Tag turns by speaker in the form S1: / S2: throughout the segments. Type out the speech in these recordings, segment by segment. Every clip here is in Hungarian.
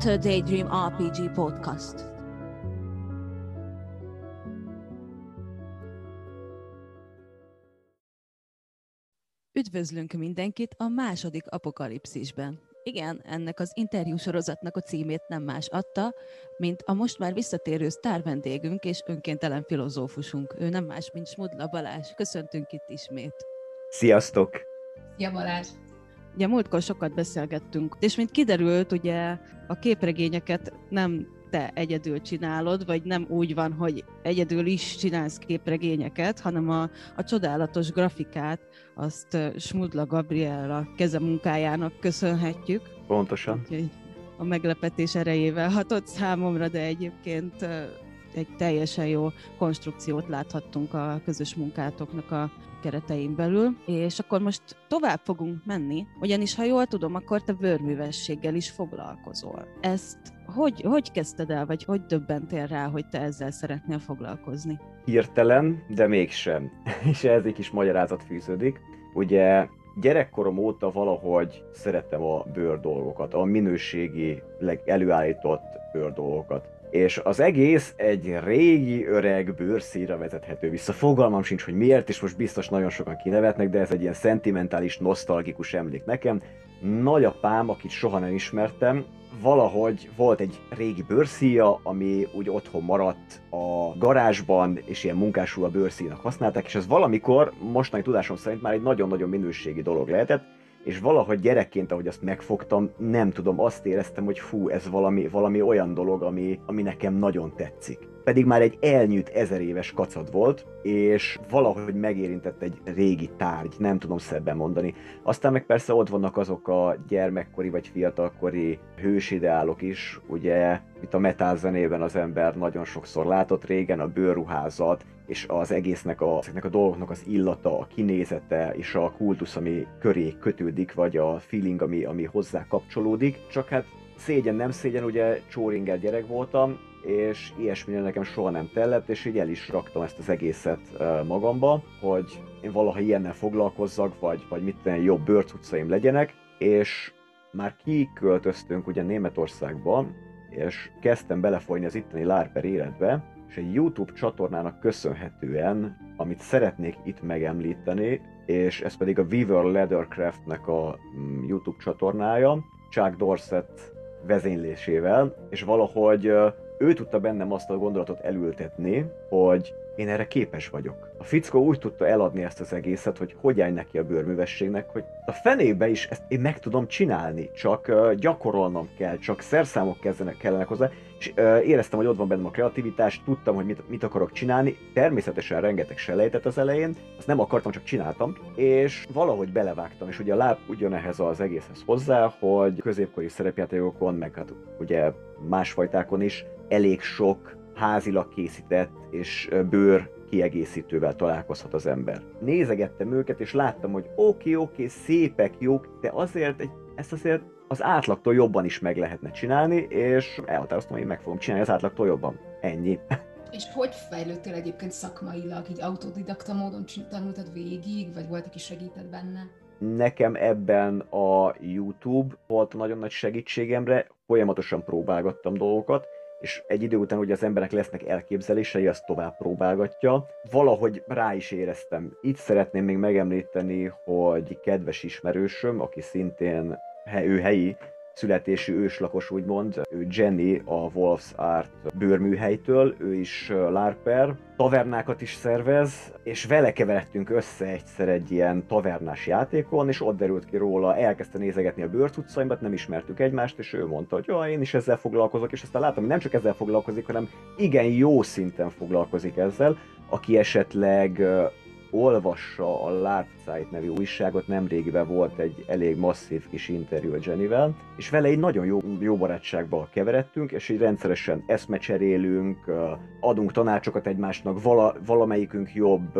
S1: to Daydream RPG Podcast. Üdvözlünk mindenkit a második apokalipszisben. Igen, ennek az interjú sorozatnak a címét nem más adta, mint a most már visszatérő sztár vendégünk és önkéntelen filozófusunk. Ő nem más, mint Smudla Balázs. Köszöntünk itt ismét.
S2: Sziasztok!
S3: Szia Balázs!
S1: Ugye múltkor sokat beszélgettünk, és mint kiderült, ugye a képregényeket nem te egyedül csinálod, vagy nem úgy van, hogy egyedül is csinálsz képregényeket, hanem a, a csodálatos grafikát azt Smudla Gabriella kezemunkájának köszönhetjük.
S2: Pontosan.
S1: Úgyhogy a meglepetés erejével hatott számomra, de egyébként egy teljesen jó konstrukciót láthattunk a közös munkátoknak a keretein belül, és akkor most tovább fogunk menni, ugyanis ha jól tudom, akkor te bőrművességgel is foglalkozol. Ezt hogy, hogy kezdted el, vagy hogy döbbentél rá, hogy te ezzel szeretnél foglalkozni?
S2: Hirtelen, de mégsem. és ez egy kis magyarázat fűződik. Ugye gyerekkorom óta valahogy szeretem a bőr dolgokat, a minőségi, előállított bőr dolgokat és az egész egy régi, öreg bőrszíra vezethető vissza. Fogalmam sincs, hogy miért, és most biztos nagyon sokan kinevetnek, de ez egy ilyen szentimentális, nosztalgikus emlék nekem. Nagyapám, akit soha nem ismertem, valahogy volt egy régi bőrszíja, ami úgy otthon maradt a garázsban, és ilyen munkásul a bőrszínak használták, és ez valamikor, mostani tudásom szerint már egy nagyon-nagyon minőségi dolog lehetett, és valahogy gyerekként, ahogy azt megfogtam, nem tudom, azt éreztem, hogy fú, ez valami, valami olyan dolog, ami, ami nekem nagyon tetszik. Pedig már egy elnyűjt ezer éves kacad volt, és valahogy megérintett egy régi tárgy, nem tudom szebben mondani. Aztán meg persze ott vannak azok a gyermekkori vagy fiatalkori hősideálok is, ugye, itt a metal zenében az ember nagyon sokszor látott régen, a bőrruházat, és az egésznek a, ezeknek a dolgoknak az illata, a kinézete és a kultusz, ami köré kötődik, vagy a feeling, ami, ami hozzá kapcsolódik. Csak hát szégyen nem szégyen, ugye csóringer gyerek voltam, és ilyesmi nekem soha nem tellett, és így el is raktam ezt az egészet magamba, hogy én valaha ilyennel foglalkozzak, vagy, vagy mit tenni, jobb bőrcuccaim legyenek, és már kiköltöztünk ugye Németországba, és kezdtem belefolyni az itteni LARPer életbe, és egy YouTube csatornának köszönhetően, amit szeretnék itt megemlíteni, és ez pedig a Weaver Leathercraft-nek a mm, YouTube csatornája, Chuck Dorset vezénylésével, és valahogy ő tudta bennem azt a gondolatot elültetni, hogy én erre képes vagyok. A fickó úgy tudta eladni ezt az egészet, hogy hogy állj neki a bőrművességnek, hogy a fenébe is ezt én meg tudom csinálni, csak gyakorolnom kell, csak szerszámok kezdenek, kellenek hozzá, és éreztem, hogy ott van bennem a kreativitás, tudtam, hogy mit, mit akarok csinálni, természetesen rengeteg selejtett az elején, azt nem akartam, csak csináltam, és valahogy belevágtam, és ugye a láb ugyanehhez az egészhez hozzá, hogy középkori szerepjátékokon, meg hát ugye másfajtákon is elég sok házilag készített és bőr kiegészítővel találkozhat az ember. Nézegettem őket, és láttam, hogy oké, okay, oké, okay, szépek, jók, de azért egy, ezt azért az átlagtól jobban is meg lehetne csinálni, és elhatároztam, hogy meg fogom csinálni az átlagtól jobban. Ennyi.
S3: És hogy fejlődtél egyébként szakmailag, így autodidakta módon tanultad végig, vagy volt, aki segített benne?
S2: Nekem ebben a YouTube volt nagyon nagy segítségemre, folyamatosan próbálgattam dolgokat, és egy idő után ugye az emberek lesznek elképzelései, azt tovább próbálgatja. Valahogy rá is éreztem. Itt szeretném még megemlíteni, hogy kedves ismerősöm, aki szintén ő helyi születésű őslakos úgymond, ő Jenny a Wolf's Art bőrműhelytől, ő is lárper, tavernákat is szervez, és vele keveredtünk össze egyszer egy ilyen tavernás játékon, és ott derült ki róla, elkezdte nézegetni a bőrcuccaimat, nem ismertük egymást, és ő mondta, hogy jó, én is ezzel foglalkozok, és aztán látom, hogy nem csak ezzel foglalkozik, hanem igen jó szinten foglalkozik ezzel, aki esetleg olvassa a Larpzeit nevű újságot, nemrégiben volt egy elég masszív kis interjú a Jennyvel, és vele egy nagyon jó, jó barátságba keveredtünk, és így rendszeresen eszmecserélünk, adunk tanácsokat egymásnak, vala, valamelyikünk jobb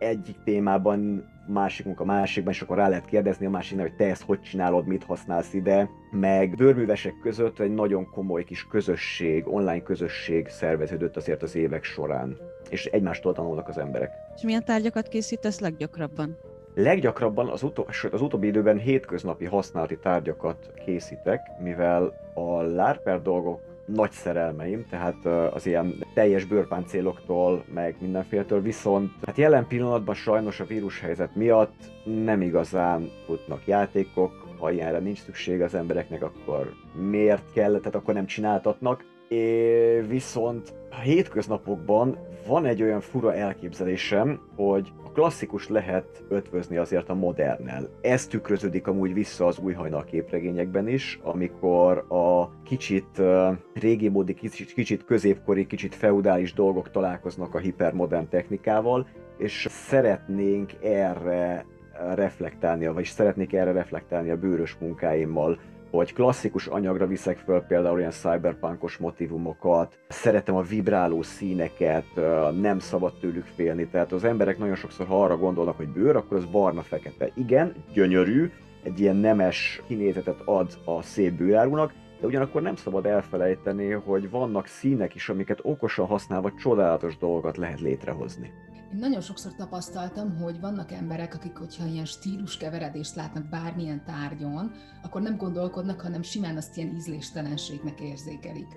S2: egyik témában, másikunk a másikban, és akkor rá lehet kérdezni a másiknak, hogy te ezt hogy csinálod, mit használsz ide, meg bőrművesek között egy nagyon komoly kis közösség, online közösség szerveződött azért az évek során és egymástól tanulnak az emberek.
S1: És milyen tárgyakat készítesz leggyakrabban?
S2: Leggyakrabban az, utó, sőt, az utóbbi időben hétköznapi használati tárgyakat készítek, mivel a lárper dolgok nagy szerelmeim, tehát az ilyen teljes bőrpáncéloktól, meg mindenféltől, viszont hát jelen pillanatban sajnos a vírushelyzet miatt nem igazán futnak játékok, ha ilyenre nincs szükség az embereknek, akkor miért kell, tehát akkor nem csináltatnak. É, viszont a hétköznapokban van egy olyan fura elképzelésem, hogy klasszikus lehet ötvözni azért a modernnel. Ez tükröződik amúgy vissza az új hajnal képregényekben is, amikor a kicsit régi módi, kicsit, kicsit középkori, kicsit feudális dolgok találkoznak a hipermodern technikával, és szeretnénk erre reflektálni, vagy szeretnék erre reflektálni a bőrös munkáimmal, hogy klasszikus anyagra viszek föl például ilyen cyberpunkos motivumokat, szeretem a vibráló színeket, nem szabad tőlük félni, tehát az emberek nagyon sokszor, ha arra gondolnak, hogy bőr, akkor az barna-fekete. Igen, gyönyörű, egy ilyen nemes kinézetet ad a szép bőrárunak, de ugyanakkor nem szabad elfelejteni, hogy vannak színek is, amiket okosan használva csodálatos dolgokat lehet létrehozni.
S3: Én nagyon sokszor tapasztaltam, hogy vannak emberek, akik, hogyha ilyen stílus keveredést látnak bármilyen tárgyon, akkor nem gondolkodnak, hanem simán azt ilyen ízléstelenségnek érzékelik.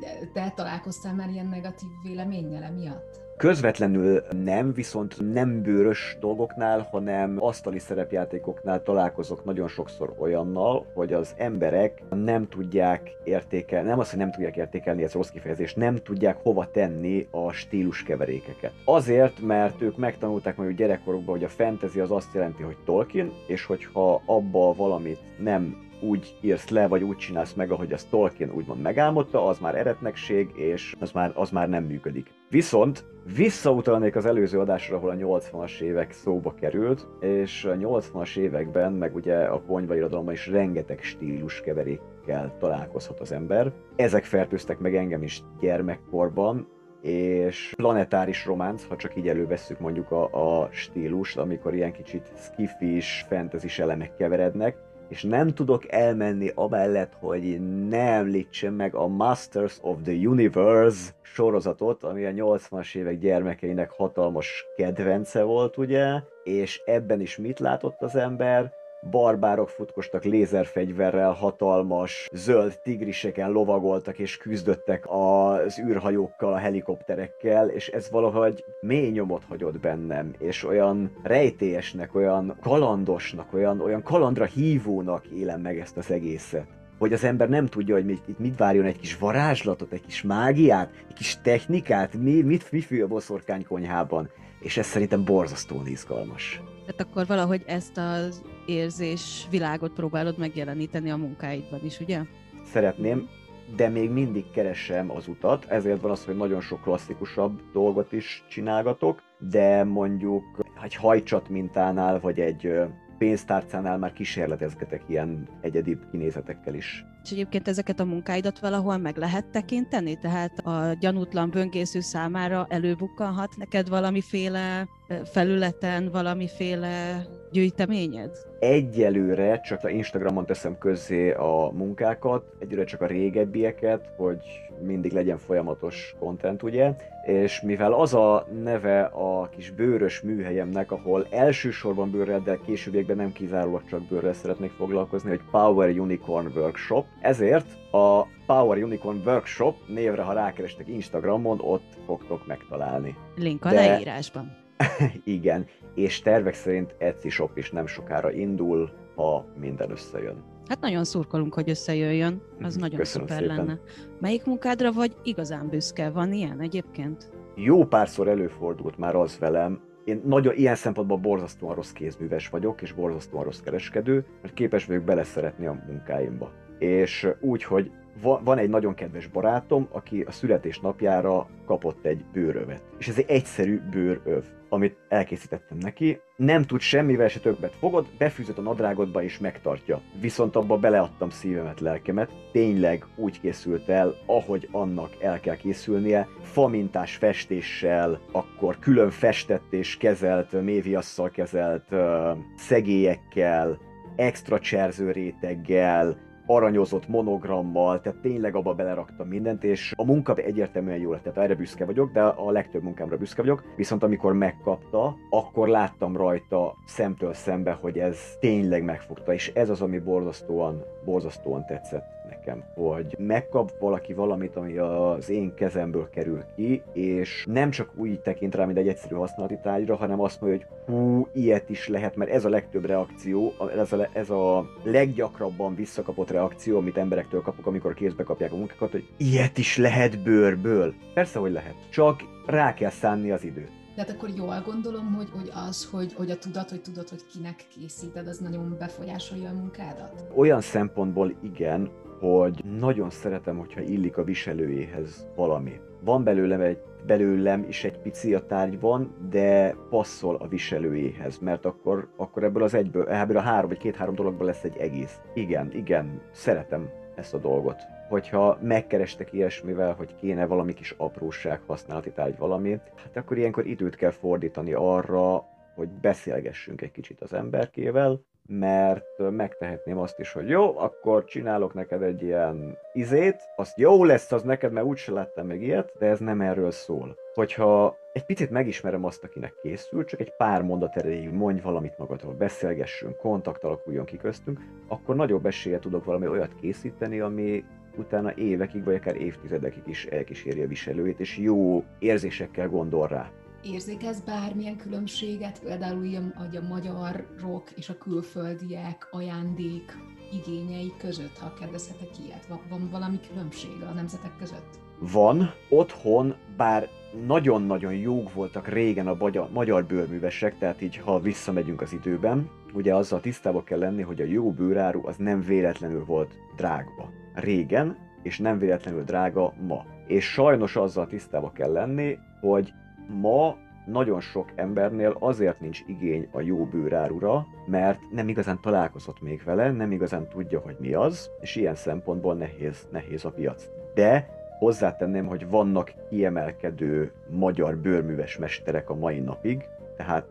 S3: De te találkoztál már ilyen negatív véleménnyel emiatt?
S2: Közvetlenül nem, viszont nem bőrös dolgoknál, hanem asztali szerepjátékoknál találkozok nagyon sokszor olyannal, hogy az emberek nem tudják értékelni, nem azt, hogy nem tudják értékelni, ez rossz kifejezés, nem tudják hova tenni a stílus keverékeket. Azért, mert ők megtanulták mondjuk gyerekkorukban, hogy a fantasy az azt jelenti, hogy Tolkien, és hogyha abba valamit nem úgy írsz le, vagy úgy csinálsz meg, ahogy a Tolkien úgymond megálmodta, az már eretnekség, és az már, az már nem működik. Viszont visszautalnék az előző adásra, ahol a 80-as évek szóba került, és a 80-as években, meg ugye a irodalomban is rengeteg stílus keverékkel találkozhat az ember. Ezek fertőztek meg engem is gyermekkorban, és planetáris románc, ha csak így elővesszük mondjuk a, a stílust, amikor ilyen kicsit skifis, fantasy elemek keverednek, és nem tudok elmenni amellett, hogy ne említsem meg a Masters of the Universe sorozatot, ami a 80-as évek gyermekeinek hatalmas kedvence volt, ugye, és ebben is mit látott az ember? Barbárok futkostak lézerfegyverrel, hatalmas zöld tigriseken lovagoltak és küzdöttek az űrhajókkal, a helikopterekkel, és ez valahogy mély nyomot hagyott bennem, és olyan rejtélyesnek, olyan kalandosnak, olyan, olyan kalandra hívónak élem meg ezt az egészet hogy az ember nem tudja, hogy mit, mit várjon, egy kis varázslatot, egy kis mágiát, egy kis technikát, mi, mit mi fű a boszorkány konyhában, és ez szerintem borzasztóan izgalmas.
S1: Tehát akkor valahogy ezt az érzés világot próbálod megjeleníteni a munkáidban is, ugye?
S2: Szeretném, de még mindig keresem az utat, ezért van az, hogy nagyon sok klasszikusabb dolgot is csinálgatok, de mondjuk egy hajcsat mintánál, vagy egy pénztárcánál már kísérletezgetek ilyen egyedi kinézetekkel is.
S1: És egyébként ezeket a munkáidat valahol meg lehet tekinteni? Tehát a gyanútlan böngésző számára előbukkanhat neked valamiféle felületen, valamiféle gyűjteményed?
S2: Egyelőre csak a Instagramon teszem közzé a munkákat, egyelőre csak a régebbieket, hogy mindig legyen folyamatos content, ugye? És mivel az a neve a kis bőrös műhelyemnek, ahol elsősorban bőrrel, de későbbiekben nem kizárólag csak bőrrel szeretnék foglalkozni, hogy Power Unicorn Workshop, ezért a Power Unicorn Workshop névre, ha rákerestek Instagramon, ott fogtok megtalálni.
S1: Link a de... leírásban.
S2: Igen, és tervek szerint Etsy Shop is nem sokára indul, ha minden összejön.
S1: Hát nagyon szurkolunk, hogy összejöjjön, az mm, nagyon Köszönöm szuper szépen. lenne. Melyik munkádra vagy igazán büszke? Van ilyen egyébként?
S2: Jó párszor előfordult már az velem, én nagyon ilyen szempontból borzasztóan rossz kézműves vagyok, és borzasztóan rossz kereskedő, mert képes vagyok beleszeretni a munkáimba. És úgy, hogy van egy nagyon kedves barátom, aki a születésnapjára kapott egy bőrövet. És ez egy egyszerű bőröv, amit elkészítettem neki. Nem tud semmivel se többet fogod, befűzött a nadrágodba és megtartja. Viszont abba beleadtam szívemet, lelkemet. Tényleg úgy készült el, ahogy annak el kell készülnie. Famintás festéssel, akkor külön festett és kezelt, méviasszal kezelt uh, szegélyekkel, extra cserző réteggel, aranyozott monogrammal, tehát tényleg abba beleraktam mindent, és a munka egyértelműen jó lett, tehát erre büszke vagyok, de a legtöbb munkámra büszke vagyok, viszont amikor megkapta, akkor láttam rajta szemtől szembe, hogy ez tényleg megfogta, és ez az, ami borzasztóan, borzasztóan tetszett nekem, hogy megkap valaki valamit, ami az én kezemből kerül ki, és nem csak úgy tekint rá, mint egy egyszerű használati tárgyra, hanem azt mondja, hogy hú, ilyet is lehet, mert ez a legtöbb reakció, ez a, ez a leggyakrabban visszakapott reakció, amit emberektől kapok, amikor kézbe kapják a munkákat, hogy ilyet is lehet bőrből. Persze, hogy lehet. Csak rá kell szánni az időt.
S3: Tehát akkor jól gondolom, hogy, hogy az, hogy, hogy a tudat, hogy tudod, hogy kinek készíted, az nagyon befolyásolja a munkádat?
S2: Olyan szempontból igen, hogy nagyon szeretem, hogyha illik a viselőjéhez valami. Van belőlem egy belőlem is egy pici a tárgyban, de passzol a viselőjéhez, mert akkor, akkor ebből az egyből, ebből a három vagy két-három dologból lesz egy egész. Igen, igen, szeretem ezt a dolgot. Hogyha megkerestek ilyesmivel, hogy kéne valami kis apróság, használati tárgy valami, hát akkor ilyenkor időt kell fordítani arra, hogy beszélgessünk egy kicsit az emberkével, mert megtehetném azt is, hogy jó, akkor csinálok neked egy ilyen izét, azt jó lesz az neked, mert úgyse láttam meg ilyet, de ez nem erről szól. Hogyha egy picit megismerem azt, akinek készül, csak egy pár mondat erejéig mondj valamit magadról, beszélgessünk, kontakt alakuljon ki köztünk, akkor nagyobb esélye tudok valami olyat készíteni, ami utána évekig, vagy akár évtizedekig is elkíséri a viselőjét, és jó érzésekkel gondol rá
S3: érzékelsz bármilyen különbséget, például a magyarok és a külföldiek ajándék igényei között, ha kérdezhetek ilyet? Van, valami különbség a nemzetek között?
S2: Van. Otthon, bár nagyon-nagyon jók voltak régen a magyar, bőrművesek, tehát így ha visszamegyünk az időben, ugye azzal tisztában kell lenni, hogy a jó bőráru az nem véletlenül volt drágba. Régen, és nem véletlenül drága ma. És sajnos azzal tisztában kell lenni, hogy ma nagyon sok embernél azért nincs igény a jó bőrárura, mert nem igazán találkozott még vele, nem igazán tudja, hogy mi az, és ilyen szempontból nehéz, nehéz a piac. De hozzátenném, hogy vannak kiemelkedő magyar bőrműves mesterek a mai napig, tehát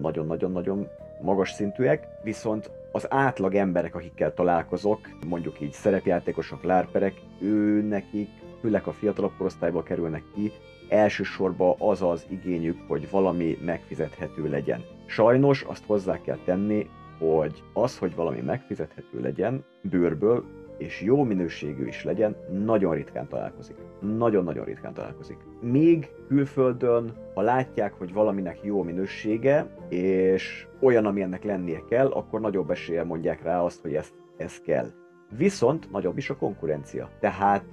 S2: nagyon-nagyon-nagyon magas szintűek, viszont az átlag emberek, akikkel találkozok, mondjuk így szerepjátékosok, lárperek, ő nekik, főleg a fiatalabb korosztályba kerülnek ki, elsősorban az az igényük, hogy valami megfizethető legyen. Sajnos azt hozzá kell tenni, hogy az, hogy valami megfizethető legyen bőrből, és jó minőségű is legyen, nagyon ritkán találkozik. Nagyon-nagyon ritkán találkozik. Míg külföldön, ha látják, hogy valaminek jó minősége, és olyan, ami ennek lennie kell, akkor nagyobb eséllyel mondják rá azt, hogy ezt, ez kell. Viszont nagyobb is a konkurencia. Tehát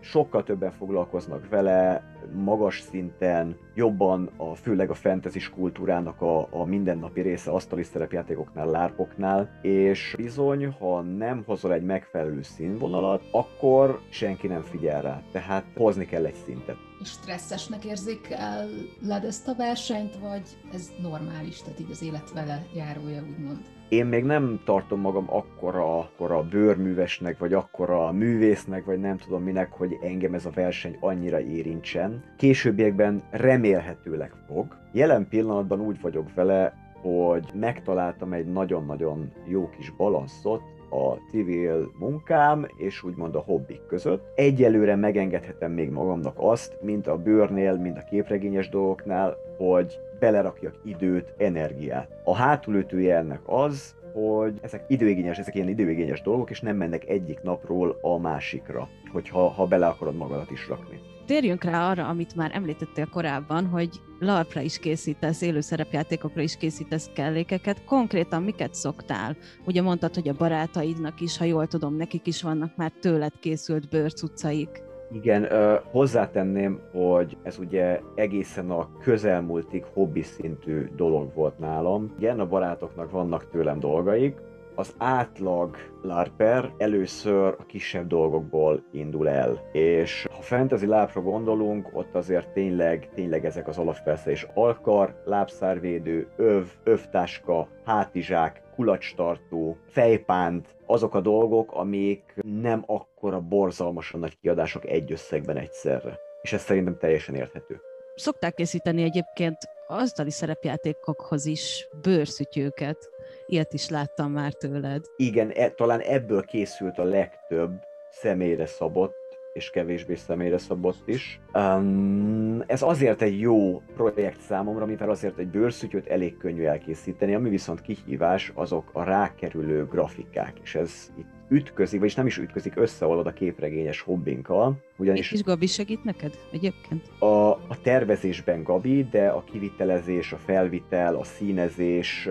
S2: sokkal többen foglalkoznak vele, magas szinten, jobban a, főleg a fantasy kultúrának a, a mindennapi része asztali szerepjátékoknál, lárpoknál, és bizony, ha nem hozol egy megfelelő színvonalat, akkor senki nem figyel rá. Tehát hozni kell egy szintet.
S3: És stresszesnek érzik el led ezt a versenyt, vagy ez normális, tehát így az élet vele járója, úgymond?
S2: Én még nem tartom magam akkora, akkora bőrművesnek, vagy akkora művésznek, vagy nem tudom minek, hogy engem ez a verseny annyira érintsen. Későbbiekben remélhetőleg fog. Jelen pillanatban úgy vagyok vele, hogy megtaláltam egy nagyon-nagyon jó kis balanszot, a civil munkám és úgymond a hobbik között. Egyelőre megengedhetem még magamnak azt, mint a bőrnél, mint a képregényes dolgoknál, hogy belerakjak időt, energiát. A hátulütője ennek az, hogy ezek időigényes, ezek ilyen időigényes dolgok, és nem mennek egyik napról a másikra, hogyha ha bele akarod magadat is rakni.
S1: Térjünk rá arra, amit már említettél korábban, hogy LARP-ra is készítesz, élő szerepjátékokra is készítesz kellékeket. Konkrétan miket szoktál? Ugye mondtad, hogy a barátaidnak is, ha jól tudom, nekik is vannak már tőled készült bőrcucaik.
S2: Igen, hozzátenném, hogy ez ugye egészen a közelmúltig hobbi szintű dolog volt nálam. Igen, a barátoknak vannak tőlem dolgaik, az átlag LARPer először a kisebb dolgokból indul el. És ha fantasy lábra gondolunk, ott azért tényleg, tényleg ezek az alapfelszerelés alkar, lábszárvédő, öv, övtáska, hátizsák, kulacstartó, fejpánt, azok a dolgok, amik nem akkora borzalmasan nagy kiadások egy összegben egyszerre. És ez szerintem teljesen érthető.
S1: Szokták készíteni egyébként asztali szerepjátékokhoz is bőrszütyőket. Ilyet is láttam már tőled.
S2: Igen, e, talán ebből készült a legtöbb személyre szabott és kevésbé személyre szabott is. Um, ez azért egy jó projekt számomra, mivel azért egy bőrszütyöt elég könnyű elkészíteni, ami viszont kihívás, azok a rákerülő grafikák, és ez itt ütközik, vagyis nem is ütközik, összeolvad a képregényes hobbinkkal.
S1: Ugyanis és Gabi segít neked egyébként?
S2: A, a tervezésben Gabi, de a kivitelezés, a felvitel, a színezés,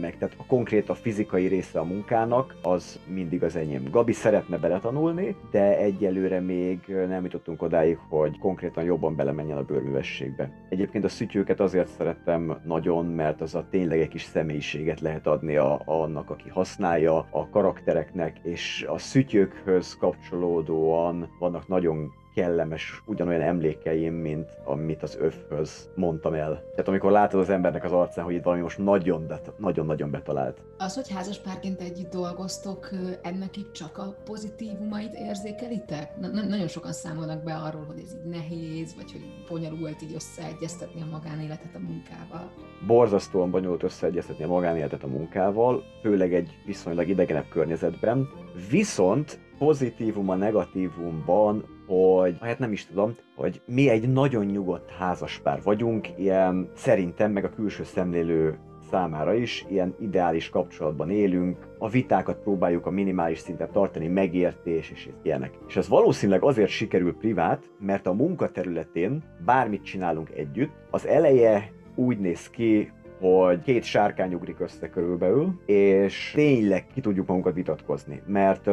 S2: meg tehát a konkrét a fizikai része a munkának, az mindig az enyém. Gabi szeretne beletanulni, de egyelőre még nem jutottunk odáig, hogy konkrétan jobban belemenjen a bőrművességbe. Egyébként a szütyőket azért szerettem nagyon, mert az a tényleg egy kis személyiséget lehet adni a, annak, aki használja, a karaktereknek, és a szütyőkhöz kapcsolódóan vannak nagyon kellemes, ugyanolyan emlékeim, mint amit az öfhöz mondtam el. Tehát amikor látod az embernek az arcán, hogy itt valami most nagyon-nagyon betalált.
S3: Az, hogy házas párként együtt dolgoztok, ennek itt csak a pozitívumait érzékelitek? Na, nagyon sokan számolnak be arról, hogy ez így nehéz, vagy hogy bonyolult így összeegyeztetni a magánéletet a munkával.
S2: Borzasztóan bonyolult összeegyeztetni a magánéletet a munkával, főleg egy viszonylag idegenebb környezetben. Viszont pozitívum a negatívumban, hogy, hát nem is tudom, hogy mi egy nagyon nyugodt házaspár vagyunk, ilyen szerintem, meg a külső szemlélő számára is ilyen ideális kapcsolatban élünk, a vitákat próbáljuk a minimális szinten tartani, megértés és ilyenek. És ez valószínűleg azért sikerül privát, mert a munkaterületén bármit csinálunk együtt, az eleje úgy néz ki, hogy két sárkány ugrik össze körülbelül, és tényleg ki tudjuk magunkat vitatkozni, mert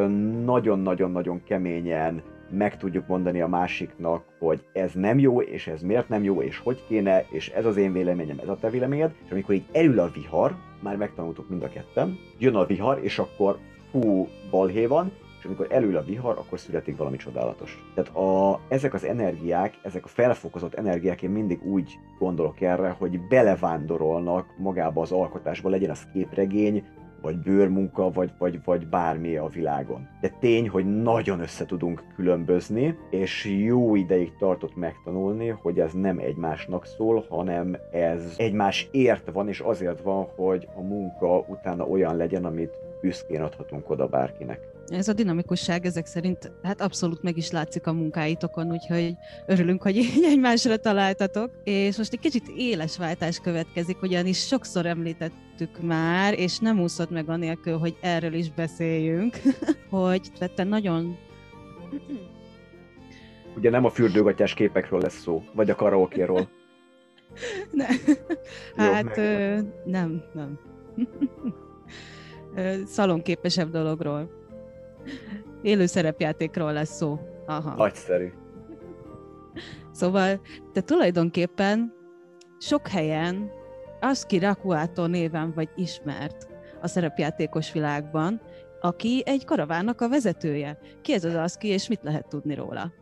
S2: nagyon-nagyon-nagyon keményen meg tudjuk mondani a másiknak, hogy ez nem jó, és ez miért nem jó, és hogy kéne, és ez az én véleményem, ez a te véleményed, és amikor így elül a vihar, már megtanultuk mind a ketten, jön a vihar, és akkor hú, balhé van, és amikor elül a vihar, akkor születik valami csodálatos. Tehát a, ezek az energiák, ezek a felfokozott energiák, én mindig úgy gondolok erre, hogy belevándorolnak magába az alkotásba, legyen az képregény, vagy bőrmunka, vagy, vagy, vagy bármi a világon. De tény, hogy nagyon össze tudunk különbözni, és jó ideig tartott megtanulni, hogy ez nem egymásnak szól, hanem ez egymás ért van, és azért van, hogy a munka utána olyan legyen, amit büszkén adhatunk oda bárkinek.
S1: Ez a dinamikusság ezek szerint hát abszolút meg is látszik a munkáitokon, úgyhogy örülünk, hogy így egymásra találtatok. És most egy kicsit éles váltás következik, ugyanis sokszor említettük már, és nem úszott meg anélkül, hogy erről is beszéljünk, hogy te nagyon...
S2: Ugye nem a fürdőgatyás képekről lesz szó, vagy a karaokéról.
S1: ne. Hát Jó, ö, nem, nem. szalonképesebb dologról. Élő szerepjátékról lesz szó.
S2: Aha. Nagyszerű.
S1: Szóval te tulajdonképpen sok helyen Aski Rakuato néven vagy ismert a szerepjátékos világban, aki egy karavánnak a vezetője. Ki ez az Aski, és mit lehet tudni róla?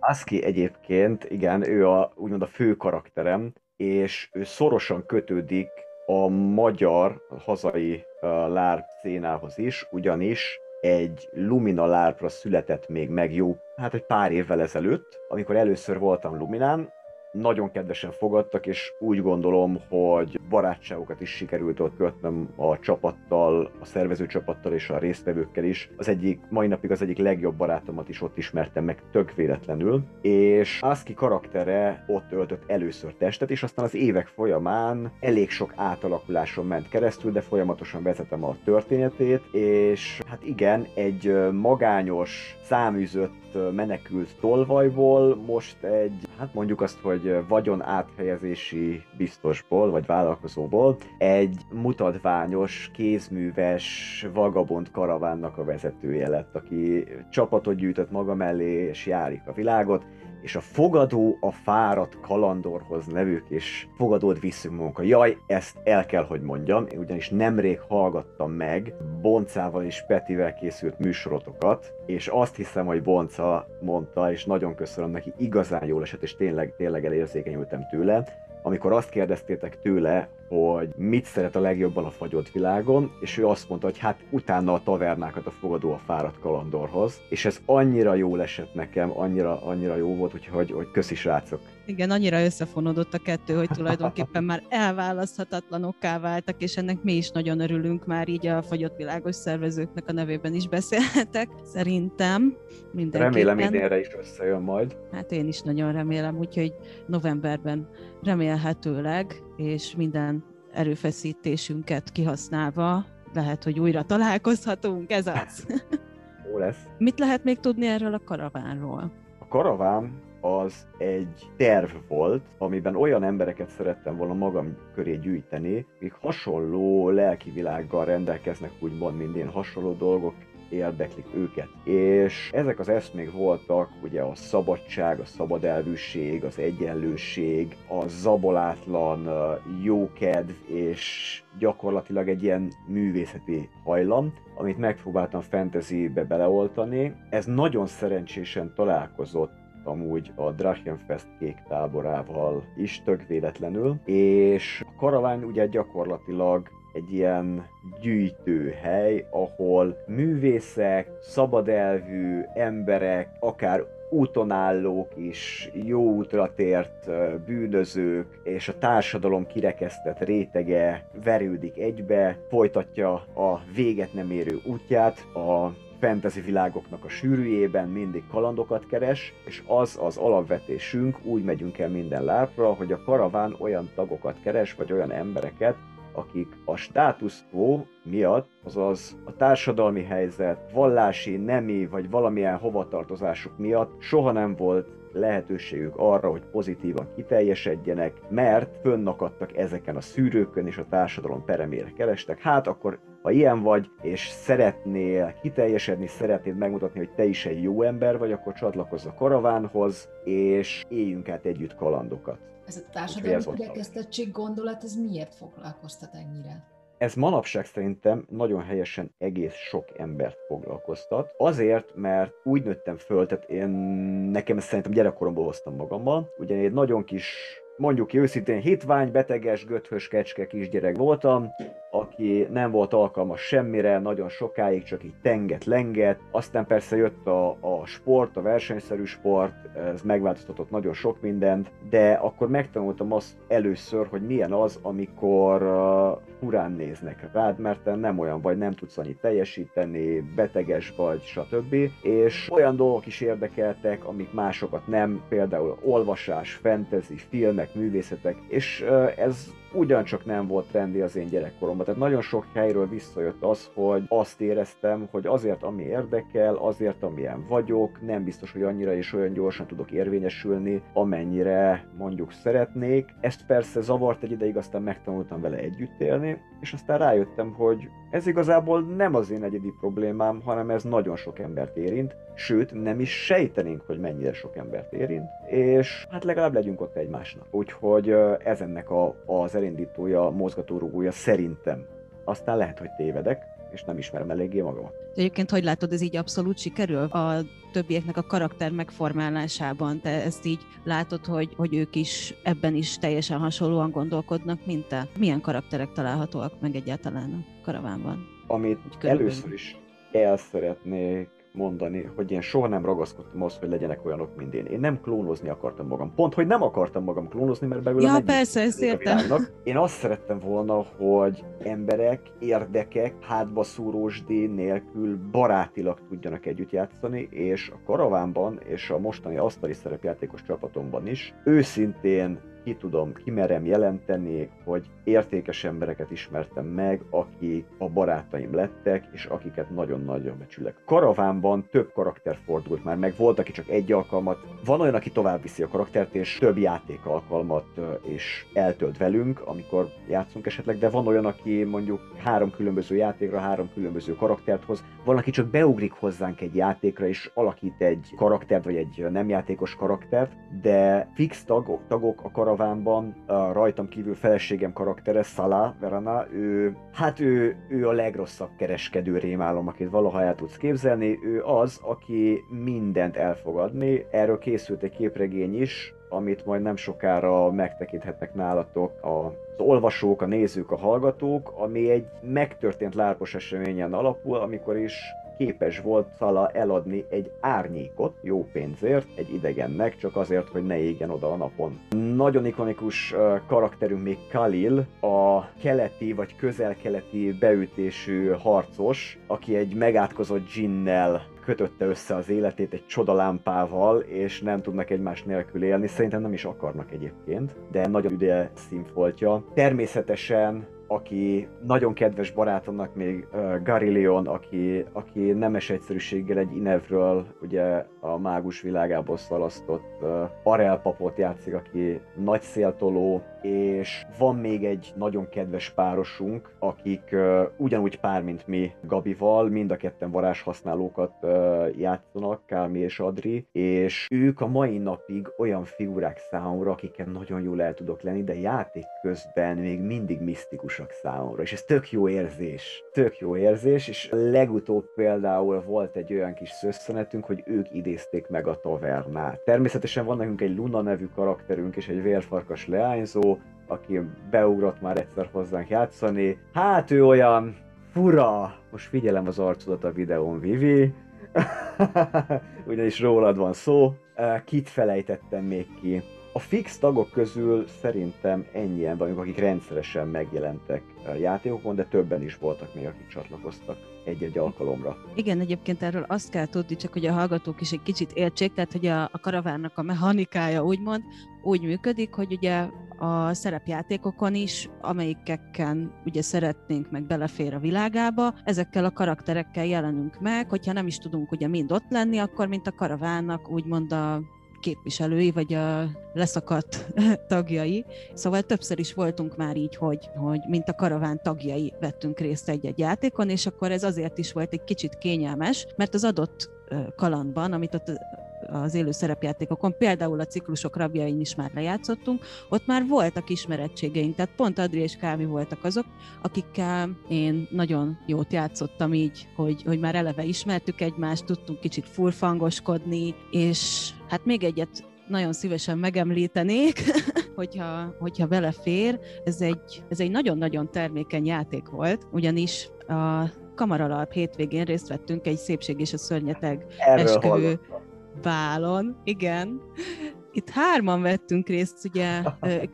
S2: Aski egyébként, igen, ő a, úgymond a fő karakterem, és ő szorosan kötődik a magyar a hazai uh, lárp szénához is, ugyanis egy Lumina lárpra született még meg jó, hát egy pár évvel ezelőtt, amikor először voltam Luminán, nagyon kedvesen fogadtak, és úgy gondolom, hogy barátságokat is sikerült ott kötnöm a csapattal, a szervező csapattal és a résztvevőkkel is. Az egyik, mai napig az egyik legjobb barátomat is ott ismertem meg tök véletlenül, és Aski karaktere ott öltött először testet, és aztán az évek folyamán elég sok átalakuláson ment keresztül, de folyamatosan vezetem a történetét, és hát igen, egy magányos, száműzött menekült tolvajból most egy, hát mondjuk azt, hogy vagyon áthelyezési biztosból, vagy vállalkozóból egy mutatványos, kézműves, vagabond karavánnak a vezetője lett, aki csapatot gyűjtött maga mellé, és járik a világot, és a fogadó a fáradt kalandorhoz nevük, és fogadót visszünk munka. Jaj, ezt el kell, hogy mondjam, én ugyanis nemrég hallgattam meg Boncával és Petivel készült műsorotokat, és azt hiszem, hogy Bonca mondta, és nagyon köszönöm neki, igazán jól esett, és tényleg, tényleg elérzékenyültem tőle, amikor azt kérdeztétek tőle, hogy mit szeret a legjobban a fagyott világon, és ő azt mondta, hogy hát utána a tavernákat a fogadó a fáradt kalandorhoz, és ez annyira jó esett nekem, annyira, annyira jó volt, úgyhogy hogy köszi srácok.
S1: Igen, annyira összefonódott a kettő, hogy tulajdonképpen már elválaszthatatlanokká váltak, és ennek mi is nagyon örülünk már így a fagyott világos szervezőknek a nevében is beszélhetek, szerintem.
S2: Remélem idénre is összejön majd.
S1: Hát én is nagyon remélem, úgyhogy novemberben remélhetőleg, és minden erőfeszítésünket kihasználva lehet, hogy újra találkozhatunk, ez az.
S2: Jó lesz.
S1: Mit lehet még tudni erről a karavánról?
S2: A karaván az egy terv volt, amiben olyan embereket szerettem volna magam köré gyűjteni, akik hasonló lelki világgal rendelkeznek, úgymond, mint én, hasonló dolgok érdeklik őket. És ezek az eszmék voltak ugye a szabadság, a szabadelvűség, az egyenlőség, a zabolátlan jókedv, és gyakorlatilag egy ilyen művészeti hajlam, amit megpróbáltam fantasybe beleoltani. Ez nagyon szerencsésen találkozott amúgy a Drachenfest kék táborával is tök véletlenül, és a karaván ugye gyakorlatilag egy ilyen gyűjtőhely, ahol művészek, szabadelvű emberek, akár útonállók is, jó útra tért bűnözők és a társadalom kirekesztett rétege verődik egybe, folytatja a véget nem érő útját, a fantasy világoknak a sűrűjében mindig kalandokat keres, és az az alapvetésünk, úgy megyünk el minden lábra, hogy a karaván olyan tagokat keres, vagy olyan embereket, akik a status quo miatt, azaz a társadalmi helyzet, vallási, nemi vagy valamilyen hovatartozásuk miatt soha nem volt lehetőségük arra, hogy pozitívan kiteljesedjenek, mert fönnakadtak ezeken a szűrőkön, és a társadalom peremére kerestek. Hát akkor, ha ilyen vagy, és szeretnél kiteljesedni, szeretnéd megmutatni, hogy te is egy jó ember vagy, akkor csatlakozz a karavánhoz, és éljünk át együtt kalandokat.
S3: Ez a társadalmi kirekesztettség gondolat, ez miért foglalkoztat ennyire?
S2: Ez manapság szerintem nagyon helyesen egész sok embert foglalkoztat. Azért, mert úgy nőttem föl, tehát én nekem ezt szerintem gyerekkoromból hoztam magammal. Ugye egy nagyon kis mondjuk ki őszintén hitvány, beteges, göthös kecske kisgyerek voltam, aki nem volt alkalmas semmire, nagyon sokáig csak így tenget, lenget. Aztán persze jött a, a sport, a versenyszerű sport, ez megváltoztatott nagyon sok mindent, de akkor megtanultam azt először, hogy milyen az, amikor uh, furán néznek rád, mert nem olyan vagy, nem tudsz annyit teljesíteni, beteges vagy, stb. És olyan dolgok is érdekeltek, amik másokat nem, például olvasás, fantasy, filmek, művészetek, és ez ugyancsak nem volt trendi az én gyerekkoromban. Tehát nagyon sok helyről visszajött az, hogy azt éreztem, hogy azért, ami érdekel, azért, amilyen vagyok, nem biztos, hogy annyira és olyan gyorsan tudok érvényesülni, amennyire mondjuk szeretnék. Ezt persze zavart egy ideig, aztán megtanultam vele együtt élni, és aztán rájöttem, hogy ez igazából nem az én egyedi problémám, hanem ez nagyon sok embert érint, sőt, nem is sejtenénk, hogy mennyire sok embert érint, és hát legalább legyünk ott egymásnak. Úgyhogy ez ennek a, az elindítója, mozgatórugója szerintem. Aztán lehet, hogy tévedek, és nem ismerem eléggé magamat.
S1: Egyébként hogy látod, ez így abszolút sikerül a többieknek a karakter megformálásában? Te ezt így látod, hogy, hogy ők is ebben is teljesen hasonlóan gondolkodnak, mint te? Milyen karakterek találhatóak meg egyáltalán a karavánban?
S2: Amit először is el szeretnék mondani, hogy én soha nem ragaszkodtam ahhoz, hogy legyenek olyanok, mint én. Én nem klónozni akartam magam. Pont, hogy nem akartam magam klónozni, mert belőle
S1: ja, persze, ezt értem.
S2: Én azt szerettem volna, hogy emberek, érdekek, hátba szúrósdi nélkül barátilag tudjanak együtt játszani, és a karavánban és a mostani asztali szerepjátékos csapatomban is őszintén ki tudom, kimerem jelenteni, hogy értékes embereket ismertem meg, akik a barátaim lettek, és akiket nagyon-nagyon becsülek. Karavánban több karakter fordult már meg, volt, aki csak egy alkalmat, van olyan, aki tovább viszi a karaktert, és több játék alkalmat és eltölt velünk, amikor játszunk esetleg, de van olyan, aki mondjuk három különböző játékra, három különböző karaktert hoz, van, aki csak beugrik hozzánk egy játékra, és alakít egy karaktert, vagy egy nem játékos karaktert, de fix tagok, tagok a karaván karavánban a rajtam kívül feleségem karaktere, Szala Verana, ő, hát ő, ő a legrosszabb kereskedő rémálom, akit valaha el tudsz képzelni, ő az, aki mindent elfogadni, erről készült egy képregény is, amit majd nem sokára megtekinthetnek nálatok az olvasók, a nézők, a hallgatók, ami egy megtörtént lárpos eseményen alapul, amikor is képes volt Szala eladni egy árnyékot jó pénzért egy idegennek, csak azért, hogy ne égjen oda a napon. Nagyon ikonikus karakterünk még Khalil, a keleti vagy közel-keleti beütésű harcos, aki egy megátkozott dzsinnel kötötte össze az életét egy csodalámpával, és nem tudnak egymás nélkül élni. Szerintem nem is akarnak egyébként, de nagyon üde színfoltja. Természetesen aki nagyon kedves barátomnak még uh, Gary Leon, aki, aki nemes egyszerűséggel egy Inevről, ugye a mágus világából szalasztott uh, Arel papot játszik, aki nagy széltoló, és van még egy nagyon kedves párosunk, akik uh, ugyanúgy pár, mint mi Gabival, mind a ketten varázshasználókat uh, játszanak, Kálmi és Adri, és ők a mai napig olyan figurák számomra, akikkel nagyon jól el tudok lenni, de játék közben még mindig misztikusak számomra, és ez tök jó érzés. Tök jó érzés, és legutóbb például volt egy olyan kis szösszenetünk, hogy ők idézték meg a tavernát. Természetesen van nekünk egy Luna nevű karakterünk, és egy vérfarkas leányzó, aki beugrott már egyszer hozzánk játszani. Hát ő olyan fura, most figyelem az arcodat a videón, Vivi, ugyanis rólad van szó. Kit felejtettem még ki? A fix tagok közül szerintem ennyien vagyunk, akik rendszeresen megjelentek játékokon, de többen is voltak még, akik csatlakoztak egy-egy alkalomra.
S1: Igen, egyébként erről azt kell tudni, csak hogy a hallgatók is egy kicsit értsék, tehát hogy a, a karavánnak a mechanikája úgymond úgy működik, hogy ugye a szerepjátékokon is, amelyikekkel ugye szeretnénk meg belefér a világába, ezekkel a karakterekkel jelenünk meg, hogyha nem is tudunk ugye mind ott lenni, akkor mint a karavánnak úgymond a képviselői, vagy a leszakadt tagjai. Szóval többször is voltunk már így, hogy, hogy mint a karaván tagjai vettünk részt egy-egy játékon, és akkor ez azért is volt egy kicsit kényelmes, mert az adott kalandban, amit ott az élő szerepjátékokon, például a ciklusok rabjain is már lejátszottunk, ott már voltak ismerettségeink, tehát pont Adri és Kávi voltak azok, akikkel én nagyon jót játszottam így, hogy, hogy már eleve ismertük egymást, tudtunk kicsit furfangoskodni, és hát még egyet nagyon szívesen megemlítenék, hogyha, hogyha belefér. Ez egy, ez egy nagyon-nagyon termékeny játék volt, ugyanis a Kamaral hétvégén részt vettünk egy Szépség és a Szörnyeteg esküvő bálon, igen. Itt hárman vettünk részt ugye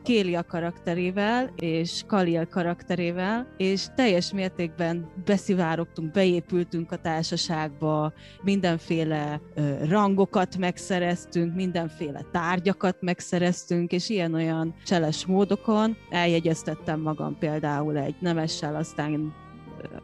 S1: Kélia karakterével és Kaliel karakterével, és teljes mértékben beszivárogtunk, beépültünk a társaságba, mindenféle rangokat megszereztünk, mindenféle tárgyakat megszereztünk, és ilyen-olyan cseles módokon eljegyeztettem magam például egy nemessel, aztán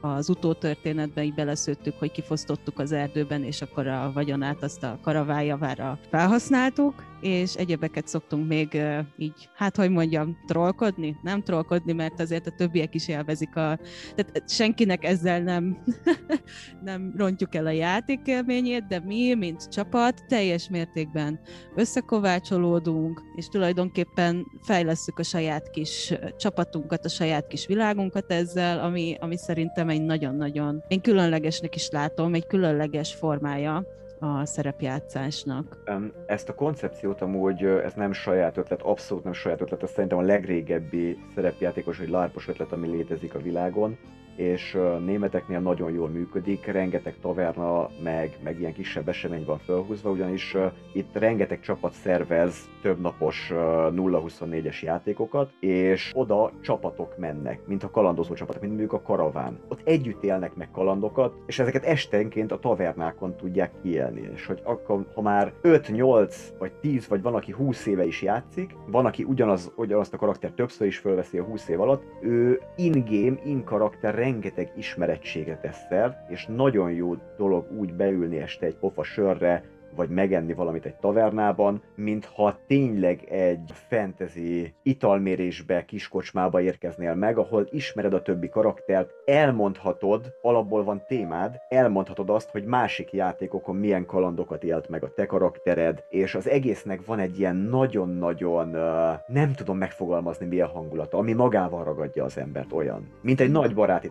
S1: az utótörténetben így beleszőttük, hogy kifosztottuk az erdőben, és akkor a vagyonát azt a karavájavára felhasználtuk, és egyebeket szoktunk még így, hát hogy mondjam, trollkodni? Nem trollkodni, mert azért a többiek is élvezik a... Tehát senkinek ezzel nem, nem rontjuk el a játékélményét, de mi, mint csapat, teljes mértékben összekovácsolódunk, és tulajdonképpen fejlesztük a saját kis csapatunkat, a saját kis világunkat ezzel, ami, ami szerintem egy nagyon-nagyon, én különlegesnek is látom, egy különleges formája a szerepjátszásnak.
S2: Ezt a koncepciót amúgy, ez nem saját ötlet, abszolút nem saját ötlet, ez szerintem a legrégebbi szerepjátékos vagy lárpos ötlet, ami létezik a világon és németeknél nagyon jól működik, rengeteg taverna, meg, meg ilyen kisebb esemény van felhúzva, ugyanis itt rengeteg csapat szervez több napos 0-24-es játékokat, és oda csapatok mennek, mint a kalandozó csapatok, mint mondjuk a karaván. Ott együtt élnek meg kalandokat, és ezeket estenként a tavernákon tudják kielni. És hogy akkor, ha már 5, 8 vagy 10 vagy van, aki 20 éve is játszik, van, aki ugyanaz, ugyanazt a karakter többször is fölveszi a 20 év alatt, ő in-game, in-karakter rengeteg ismerettségre tesz szert, és nagyon jó dolog úgy beülni este egy pofa sörre, vagy megenni valamit egy tavernában, mintha tényleg egy fantasy italmérésbe, kiskocsmába érkeznél meg, ahol ismered a többi karaktert, elmondhatod, alapból van témád, elmondhatod azt, hogy másik játékokon milyen kalandokat élt meg a te karaktered, és az egésznek van egy ilyen nagyon-nagyon, uh, nem tudom megfogalmazni milyen hangulata, ami magával ragadja az embert olyan, mint egy nagy baráti.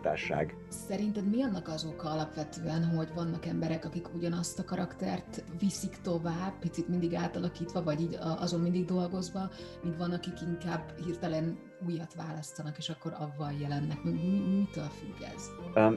S3: Szerinted mi annak az oka alapvetően, hogy vannak emberek, akik ugyanazt a karaktert visz viszik tovább, picit mindig átalakítva, vagy így azon mindig dolgozva, mint van, akik inkább hirtelen újat választanak, és akkor avval jelennek. Mitől függ ez?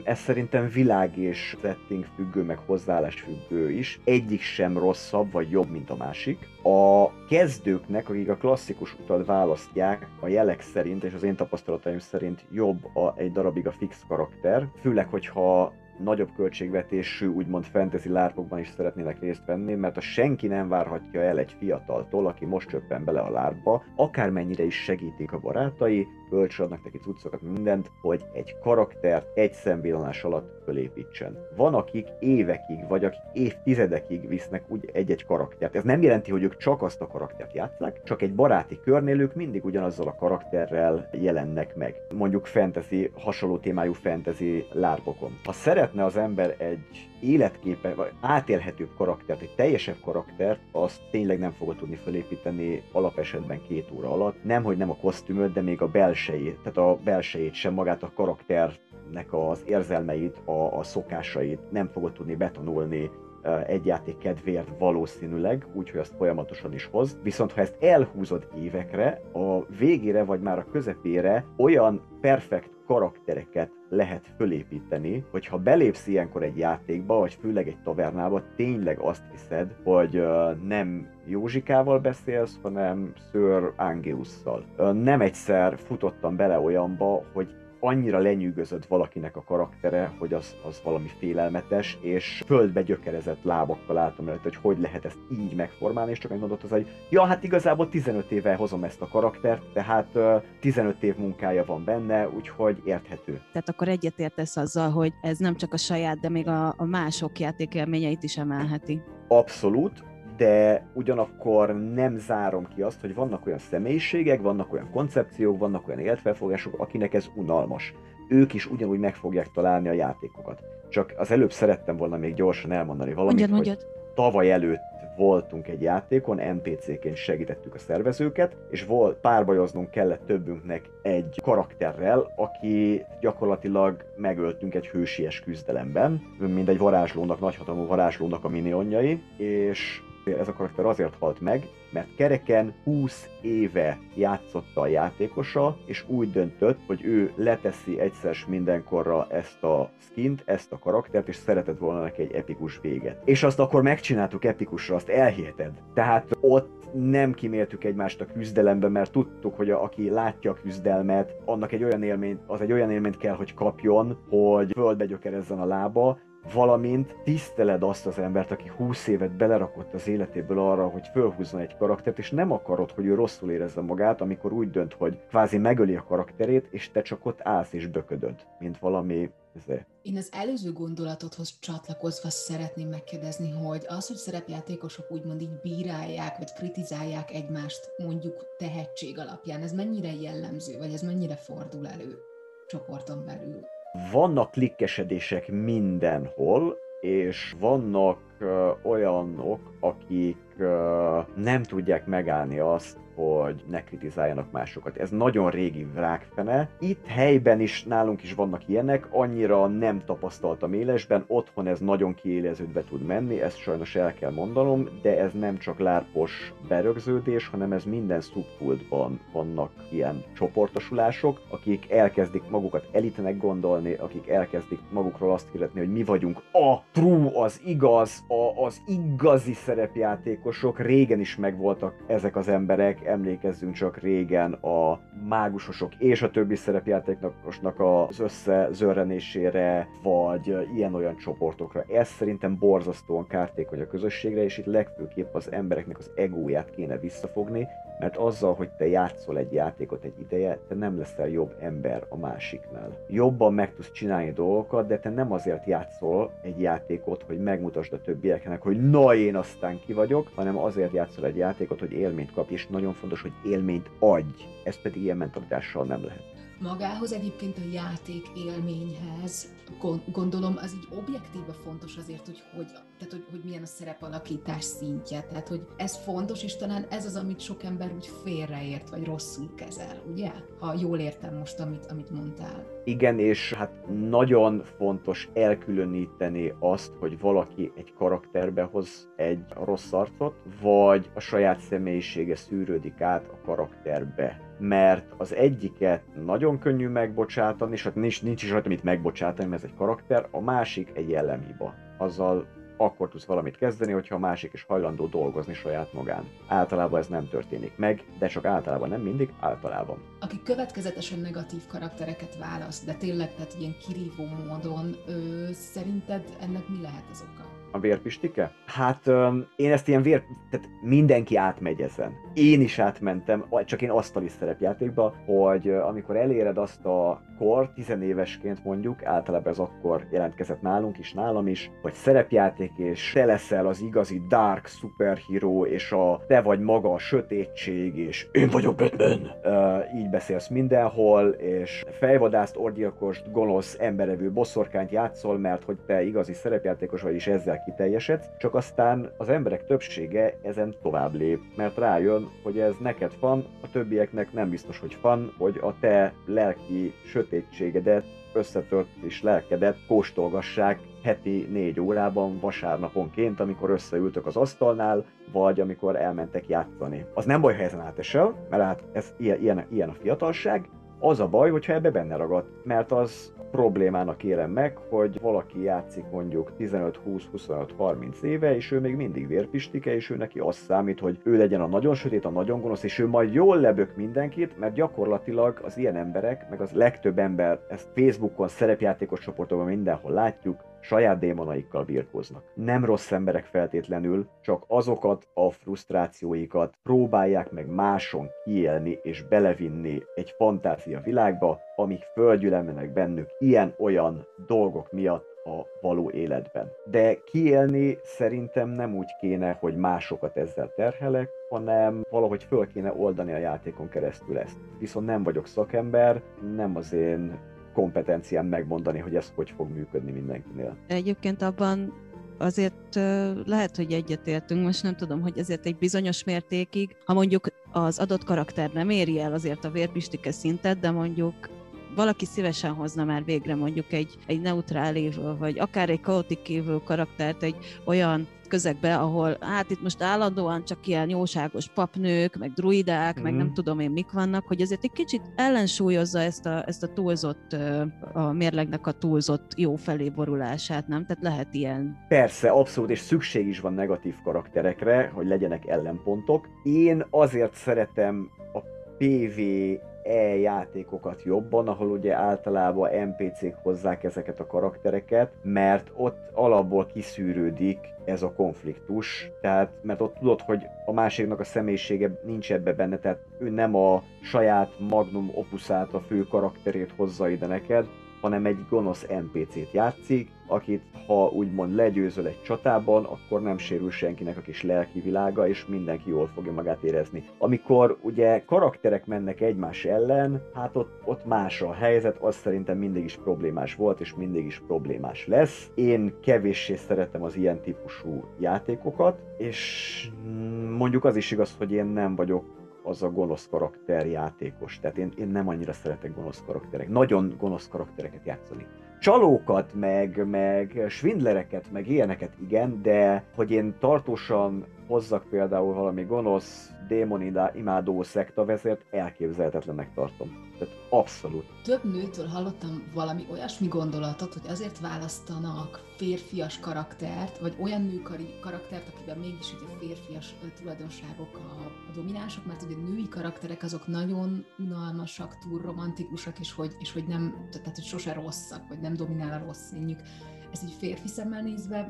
S2: Ez szerintem világ és setting függő, meg hozzáállás függő is. Egyik sem rosszabb vagy jobb, mint a másik. A kezdőknek, akik a klasszikus utat választják, a jelek szerint és az én tapasztalataim szerint jobb a, egy darabig a fix karakter, főleg, hogyha nagyobb költségvetésű, úgymond fantasy lárpokban is szeretnének részt venni, mert a senki nem várhatja el egy fiataltól, aki most csöppen bele a lárba, akármennyire is segítik a barátai, kölcsönadnak neki cuccokat, mindent, hogy egy karaktert egy szemvillanás alatt fölépítsen. Van, akik évekig, vagy akik évtizedekig visznek úgy egy-egy karaktert. Ez nem jelenti, hogy ők csak azt a karaktert játszák, csak egy baráti körnél ők mindig ugyanazzal a karakterrel jelennek meg. Mondjuk fantasy, hasonló témájú fantasy lárpokon. Ha szeretne az ember egy életképe, vagy átélhetőbb karaktert, egy teljesebb karaktert, azt tényleg nem fogod tudni felépíteni alapesetben két óra alatt. Nem, hogy nem a kosztümöt, de még a belsejét, tehát a belsejét sem, magát a karakternek az érzelmeit, a, a szokásait nem fogod tudni betanulni egy játék kedvéért valószínűleg, úgyhogy azt folyamatosan is hoz. Viszont ha ezt elhúzod évekre, a végére vagy már a közepére olyan perfekt karaktereket lehet fölépíteni, hogyha belépsz ilyenkor egy játékba, vagy főleg egy tavernába, tényleg azt hiszed, hogy nem Józsikával beszélsz, hanem Sir Angeusszal. Nem egyszer futottam bele olyanba, hogy annyira lenyűgözött valakinek a karaktere, hogy az, az valami félelmetes, és földbe gyökerezett lábakkal álltam előtt, hogy hogy lehet ezt így megformálni, és csak egy mondott az, hogy ja, hát igazából 15 éve hozom ezt a karaktert, tehát uh, 15 év munkája van benne, úgyhogy érthető.
S1: Tehát akkor egyetértesz azzal, hogy ez nem csak a saját, de még a, a mások játékélményeit is emelheti.
S2: Abszolút, de ugyanakkor nem zárom ki azt, hogy vannak olyan személyiségek, vannak olyan koncepciók, vannak olyan életfelfogások, akinek ez unalmas. Ők is ugyanúgy meg fogják találni a játékokat. Csak az előbb szerettem volna még gyorsan elmondani valamit, mondjad, mondjad. hogy tavaly előtt voltunk egy játékon, NPC-ként segítettük a szervezőket, és volt, párbajoznunk kellett többünknek egy karakterrel, aki gyakorlatilag megöltünk egy hősies küzdelemben, mint egy varázslónak, nagyhatalmú varázslónak a minionjai, és ez a karakter azért halt meg, mert kereken 20 éve játszotta a játékosa, és úgy döntött, hogy ő leteszi egyszer mindenkorra ezt a skint, ezt a karaktert, és szeretett volna neki egy epikus véget. És azt akkor megcsináltuk epikusra, azt elhiheted. Tehát ott nem kiméltük egymást a küzdelembe, mert tudtuk, hogy a, aki látja a küzdelmet, annak egy olyan élményt, az egy olyan élményt kell, hogy kapjon, hogy földbe gyökerezzen a lába, valamint tiszteled azt az embert, aki 20 évet belerakott az életéből arra, hogy fölhúzzon egy karaktert, és nem akarod, hogy ő rosszul érezze magát, amikor úgy dönt, hogy kvázi megöli a karakterét, és te csak ott állsz és böködöd, mint valami
S3: ezért. Én az előző gondolatodhoz csatlakozva szeretném megkérdezni, hogy az, hogy szerepjátékosok úgymond így bírálják, vagy kritizálják egymást mondjuk tehetség alapján, ez mennyire jellemző, vagy ez mennyire fordul elő csoporton belül?
S2: Vannak klikkesedések mindenhol, és vannak uh, olyanok, akik uh, nem tudják megállni azt, hogy ne kritizáljanak másokat. Ez nagyon régi rákfene. Itt helyben is nálunk is vannak ilyenek, annyira nem tapasztaltam élesben, otthon ez nagyon kiéleződve tud menni, ezt sajnos el kell mondanom, de ez nem csak lárpos berögződés, hanem ez minden szubkultban vannak ilyen csoportosulások, akik elkezdik magukat elitenek gondolni, akik elkezdik magukról azt hirdetni, hogy mi vagyunk a true, az igaz, a, az igazi szerepjátékosok. Régen is megvoltak ezek az emberek, emlékezzünk csak régen a mágusosok és a többi szerepjátékosnak az összezörrenésére, vagy ilyen-olyan csoportokra. Ez szerintem borzasztóan kártékony a közösségre, és itt legfőképp az embereknek az egóját kéne visszafogni, mert azzal, hogy te játszol egy játékot egy ideje, te nem leszel jobb ember a másiknál. Jobban meg tudsz csinálni dolgokat, de te nem azért játszol egy játékot, hogy megmutasd a többieknek, hogy na én aztán ki vagyok, hanem azért játszol egy játékot, hogy élményt kapj, és nagyon fontos, hogy élményt adj. Ez pedig ilyen mentalitással nem lehet.
S3: Magához egyébként a játék élményhez gondolom az így objektíve fontos azért, hogy, hogy, tehát, hogy, hogy milyen a szerepalakítás szintje. Tehát, hogy ez fontos, és talán ez az, amit sok ember úgy félreért, vagy rosszul kezel, ugye? Ha jól értem most, amit, amit mondtál.
S2: Igen, és hát nagyon fontos elkülöníteni azt, hogy valaki egy karakterbe hoz egy rossz arcot, vagy a saját személyisége szűrődik át a karakterbe mert az egyiket nagyon könnyű megbocsátani, és hát nincs, nincs is rajta mit megbocsátani, mert ez egy karakter, a másik egy jellemhiba. Azzal akkor tudsz valamit kezdeni, hogyha a másik is hajlandó dolgozni saját magán. Általában ez nem történik meg, de csak általában nem mindig, általában.
S3: Aki következetesen negatív karaktereket választ, de tényleg tehát ilyen kirívó módon, ö, szerinted ennek mi lehet az oka?
S2: A vérpistike? Hát um, én ezt ilyen vér... Tehát mindenki átmegy ezen. Én is átmentem, csak én asztali szerepjátékba, hogy amikor eléred azt a kor, tizenévesként mondjuk, általában ez akkor jelentkezett nálunk is, nálam is, hogy szerepjáték, és te leszel az igazi dark superhero, és a te vagy maga a sötétség, és én vagyok Batman. Uh, így beszélsz mindenhol, és fejvadászt, orgyilkost, gonosz, emberevő bosszorkányt játszol, mert hogy te igazi szerepjátékos vagy, és ezzel kiteljesedsz, csak aztán az emberek többsége ezen tovább lép, mert rájön, hogy ez neked van, a többieknek nem biztos, hogy van, hogy a te lelki sötétségedet, összetört és lelkedet kóstolgassák heti négy órában, vasárnaponként, amikor összeültök az asztalnál, vagy amikor elmentek játszani. Az nem baj, ha ezen átesel, mert hát ez ilyen, ilyen, ilyen a fiatalság, az a baj, hogyha ebbe benne ragad, mert az problémának élem meg, hogy valaki játszik mondjuk 15-20-25-30 éve, és ő még mindig vérpistike, és ő neki az számít, hogy ő legyen a nagyon sötét, a nagyon gonosz, és ő majd jól lebök mindenkit, mert gyakorlatilag az ilyen emberek, meg az legtöbb ember, ezt Facebookon, szerepjátékos csoportokban mindenhol látjuk, saját démonaikkal birkóznak. Nem rossz emberek feltétlenül, csak azokat a frusztrációikat próbálják meg máson kiélni és belevinni egy fantázia világba, amik földgyülemlenek bennük ilyen-olyan dolgok miatt a való életben. De kiélni szerintem nem úgy kéne, hogy másokat ezzel terhelek, hanem valahogy föl kéne oldani a játékon keresztül ezt. Viszont nem vagyok szakember, nem az én kompetenciám megmondani, hogy ez hogy fog működni mindenkinél.
S1: Egyébként abban azért lehet, hogy egyetértünk, most nem tudom, hogy ezért egy bizonyos mértékig, ha mondjuk az adott karakter nem éri el azért a vérbistike szintet, de mondjuk valaki szívesen hozna már végre mondjuk egy, egy neutrál évül, vagy akár egy kaotik évül karaktert egy olyan közegbe, ahol hát itt most állandóan csak ilyen jóságos papnők, meg druidák, mm. meg nem mhm. tudom én mik vannak, hogy ezért egy kicsit ellensúlyozza ezt a, ezt a túlzott, a mérlegnek a túlzott jó felé borulását, nem? Tehát lehet ilyen.
S2: Persze, abszolút, és szükség is van negatív karakterekre, hogy legyenek ellenpontok. Én azért szeretem a PV e-játékokat jobban, ahol ugye általában NPC-k hozzák ezeket a karaktereket, mert ott alapból kiszűrődik ez a konfliktus, tehát mert ott tudod, hogy a másiknak a személyisége nincs ebbe benne, tehát ő nem a saját magnum opuszát, a fő karakterét hozza ide neked, hanem egy gonosz NPC-t játszik, akit ha úgymond legyőzöl egy csatában, akkor nem sérül senkinek a kis lelki világa, és mindenki jól fogja magát érezni. Amikor ugye karakterek mennek egymás ellen, hát ott, ott más a helyzet, az szerintem mindig is problémás volt, és mindig is problémás lesz. Én kevéssé szeretem az ilyen típusú játékokat, és mondjuk az is igaz, hogy én nem vagyok az a gonosz karakter játékos. Tehát én, én nem annyira szeretek gonosz karakterek. Nagyon gonosz karaktereket játszani. Csalókat, meg, meg svindlereket, meg ilyeneket igen, de hogy én tartósan hozzak például valami gonosz, démon imádó szektavezért, elképzelhetetlennek tartom. Tehát abszolút.
S3: Több nőtől hallottam valami olyasmi gondolatot, hogy azért választanak férfias karaktert, vagy olyan nő karaktert, akiben mégis ugye férfias tulajdonságok a, a dominánsok, mert ugye női karakterek azok nagyon unalmasak, túl romantikusak, és hogy, és hogy nem, tehát hogy sose rosszak, vagy nem dominál a rossz színjük. Ez egy férfi szemmel nézve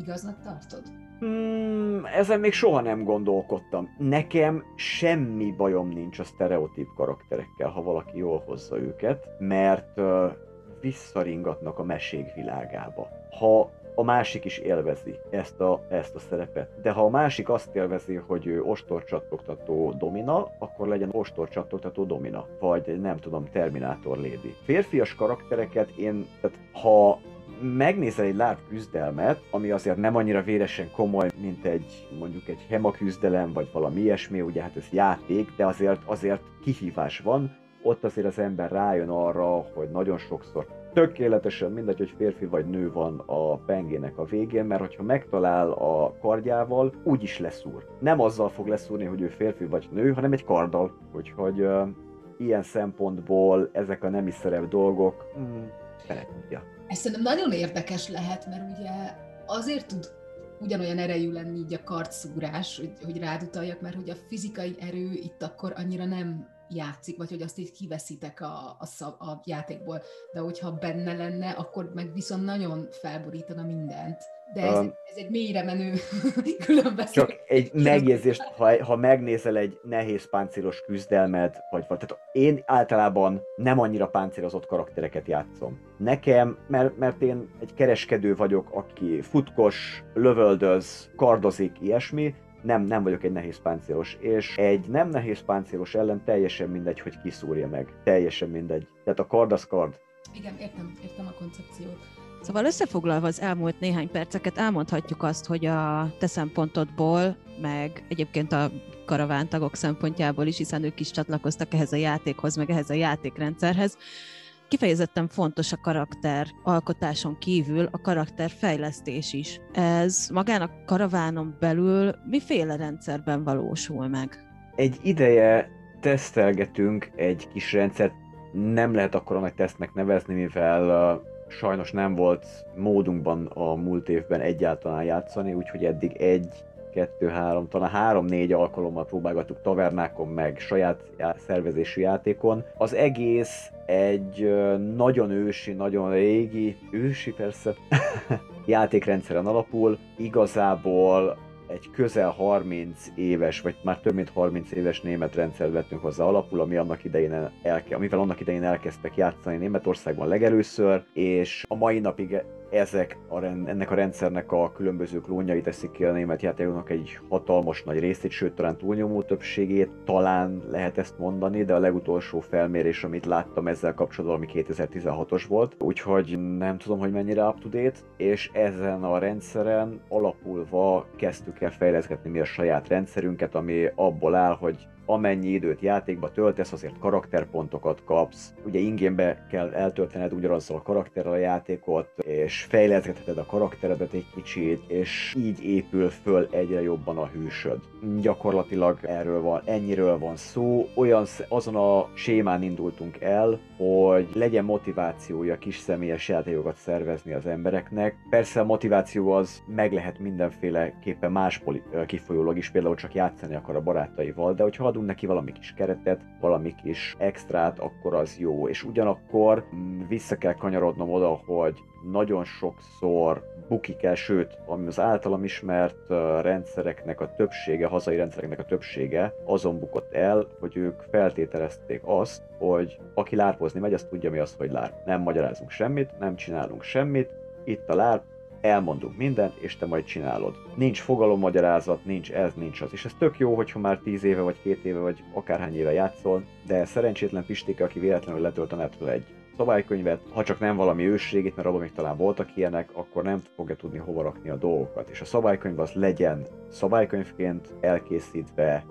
S3: igaznak tartod?
S2: Hmm, ezen még soha nem gondolkodtam. Nekem semmi bajom nincs a sztereotíp karakterekkel, ha valaki jól hozza őket, mert uh, visszaringatnak a mesék világába. Ha a másik is élvezi ezt a, ezt a szerepet. De ha a másik azt élvezi, hogy ő ostorcsattogtató domina, akkor legyen ostorcsattogtató domina, vagy nem tudom, Terminátor Lady. Férfias karaktereket én, tehát ha megnézel egy láb küzdelmet, ami azért nem annyira véresen komoly, mint egy mondjuk egy hema küzdelem, vagy valami ilyesmi, ugye hát ez játék, de azért, azért kihívás van, ott azért az ember rájön arra, hogy nagyon sokszor tökéletesen mindegy, hogy férfi vagy nő van a pengének a végén, mert hogyha megtalál a kardjával, úgy is leszúr. Nem azzal fog leszúrni, hogy ő férfi vagy nő, hanem egy karddal. Úgyhogy uh, ilyen szempontból ezek a nemi szerep dolgok, mm,
S3: tudja. Ez szerintem nagyon érdekes lehet, mert ugye azért tud ugyanolyan erejű lenni így a kartszúrás, hogy, hogy rád utaljak, mert hogy a fizikai erő itt akkor annyira nem játszik, vagy hogy azt így kiveszitek a, a, szav, a játékból, de hogyha benne lenne, akkor meg viszont nagyon felborítana mindent. De ez, um, ez egy mélyre menő különböző.
S2: Csak egy megjegyzést, ha, ha megnézel egy nehéz páncélos küzdelmet, vagy, vagy tehát én általában nem annyira páncélozott karaktereket játszom. Nekem, mert, mert én egy kereskedő vagyok, aki futkos, lövöldöz, kardozik, ilyesmi, nem, nem vagyok egy nehéz páncélos, és egy nem nehéz páncélos ellen teljesen mindegy, hogy kiszúrja meg. Teljesen mindegy. Tehát a kard az kard.
S3: Igen, értem, értem a koncepciót.
S1: Szóval összefoglalva az elmúlt néhány perceket elmondhatjuk azt, hogy a te szempontodból, meg egyébként a karavántagok szempontjából is, hiszen ők is csatlakoztak ehhez a játékhoz, meg ehhez a játékrendszerhez, kifejezetten fontos a karakter alkotáson kívül a karakterfejlesztés is. Ez magának karavánon belül miféle rendszerben valósul meg?
S2: Egy ideje tesztelgetünk egy kis rendszert, nem lehet akkor nagy tesztnek nevezni, mivel sajnos nem volt módunkban a múlt évben egyáltalán játszani, úgyhogy eddig egy kettő, három, talán három-négy alkalommal próbálgattuk tavernákon, meg saját szervezésű játékon. Az egész egy nagyon ősi, nagyon régi, ősi persze, játékrendszeren alapul. Igazából egy közel 30 éves, vagy már több mint 30 éves német rendszer vettünk hozzá alapul, ami annak idején elke, amivel annak idején elkezdtek játszani Németországban legelőször, és a mai napig ezek a ennek a rendszernek a különböző klónjai teszik ki a német játékoknak egy hatalmas nagy részét, sőt talán túlnyomó többségét, talán lehet ezt mondani, de a legutolsó felmérés, amit láttam ezzel kapcsolatban, ami 2016-os volt, úgyhogy nem tudom, hogy mennyire up-to-date, és ezen a rendszeren alapulva kezdtük el fejleszgetni mi a saját rendszerünket, ami abból áll, hogy amennyi időt játékba töltesz, azért karakterpontokat kapsz. Ugye ingénbe kell eltöltened ugyanazzal a karakterrel a játékot, és fejleszgetheted a karakteredet egy kicsit, és így épül föl egyre jobban a hűsöd. Gyakorlatilag erről van, ennyiről van szó. Olyan azon a sémán indultunk el, hogy legyen motivációja kis személyes játékokat szervezni az embereknek. Persze a motiváció az meg lehet mindenféleképpen más kifolyólag is, például csak játszani akar a barátaival, de hogyha adunk neki valami kis keretet, valami kis extrát, akkor az jó. És ugyanakkor mm, vissza kell kanyarodnom oda, hogy nagyon sokszor bukik el, sőt, ami az általam ismert rendszereknek a többsége, hazai rendszereknek a többsége azon bukott el, hogy ők feltételezték azt, hogy aki lárpozni megy, az tudja mi az, hogy lár. Nem magyarázunk semmit, nem csinálunk semmit, itt a lár, elmondunk mindent, és te majd csinálod. Nincs fogalommagyarázat, nincs ez, nincs az. És ez tök jó, hogyha már 10 éve, vagy két éve, vagy akárhány éve játszol, de szerencsétlen Pistike, aki véletlenül letölt a netről egy szabálykönyvet, ha csak nem valami ősrégét, mert abban még talán voltak ilyenek, akkor nem fogja tudni hova rakni a dolgokat. És a szabálykönyv az legyen szabálykönyvként elkészítve,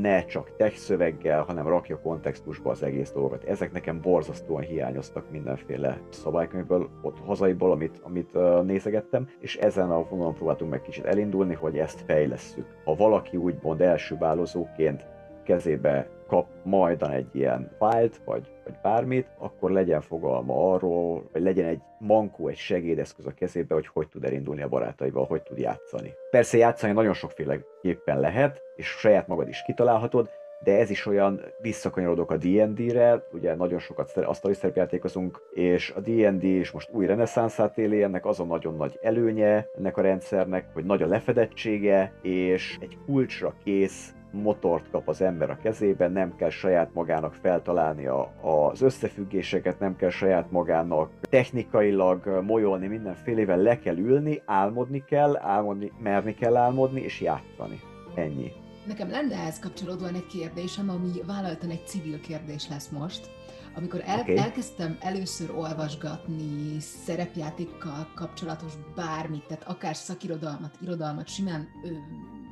S2: ne csak text szöveggel, hanem rakja kontextusba az egész dolgot. Ezek nekem borzasztóan hiányoztak mindenféle szabálykönyvből, ott hazaiból, amit, amit uh, nézegettem, és ezen a vonalon próbáltunk meg kicsit elindulni, hogy ezt fejlesszük. Ha valaki úgymond első bálozóként kezébe kap majdan egy ilyen fájlt, vagy, vagy bármit, akkor legyen fogalma arról, vagy legyen egy mankó, egy segédeszköz a kezébe, hogy hogy tud elindulni a barátaival, hogy tud játszani. Persze játszani nagyon sokféleképpen lehet, és saját magad is kitalálhatod, de ez is olyan visszakanyarodok a D&D-re, ugye nagyon sokat asztali szerepjátékozunk, és a D&D is most új reneszánszát éli, ennek az a nagyon nagy előnye ennek a rendszernek, hogy nagy a lefedettsége, és egy kulcsra kész motort kap az ember a kezében, nem kell saját magának feltalálni a, az összefüggéseket, nem kell saját magának technikailag molyolni mindenfélevel, le kell ülni, álmodni kell, álmodni, merni kell álmodni, és játszani. Ennyi.
S3: Nekem lenne ehhez kapcsolódóan egy kérdésem, ami vállaltan egy civil kérdés lesz most. Amikor el, okay. elkezdtem először olvasgatni szerepjátékkal kapcsolatos bármit, tehát akár szakirodalmat, irodalmat, simán ö,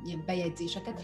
S3: ilyen bejegyzéseket,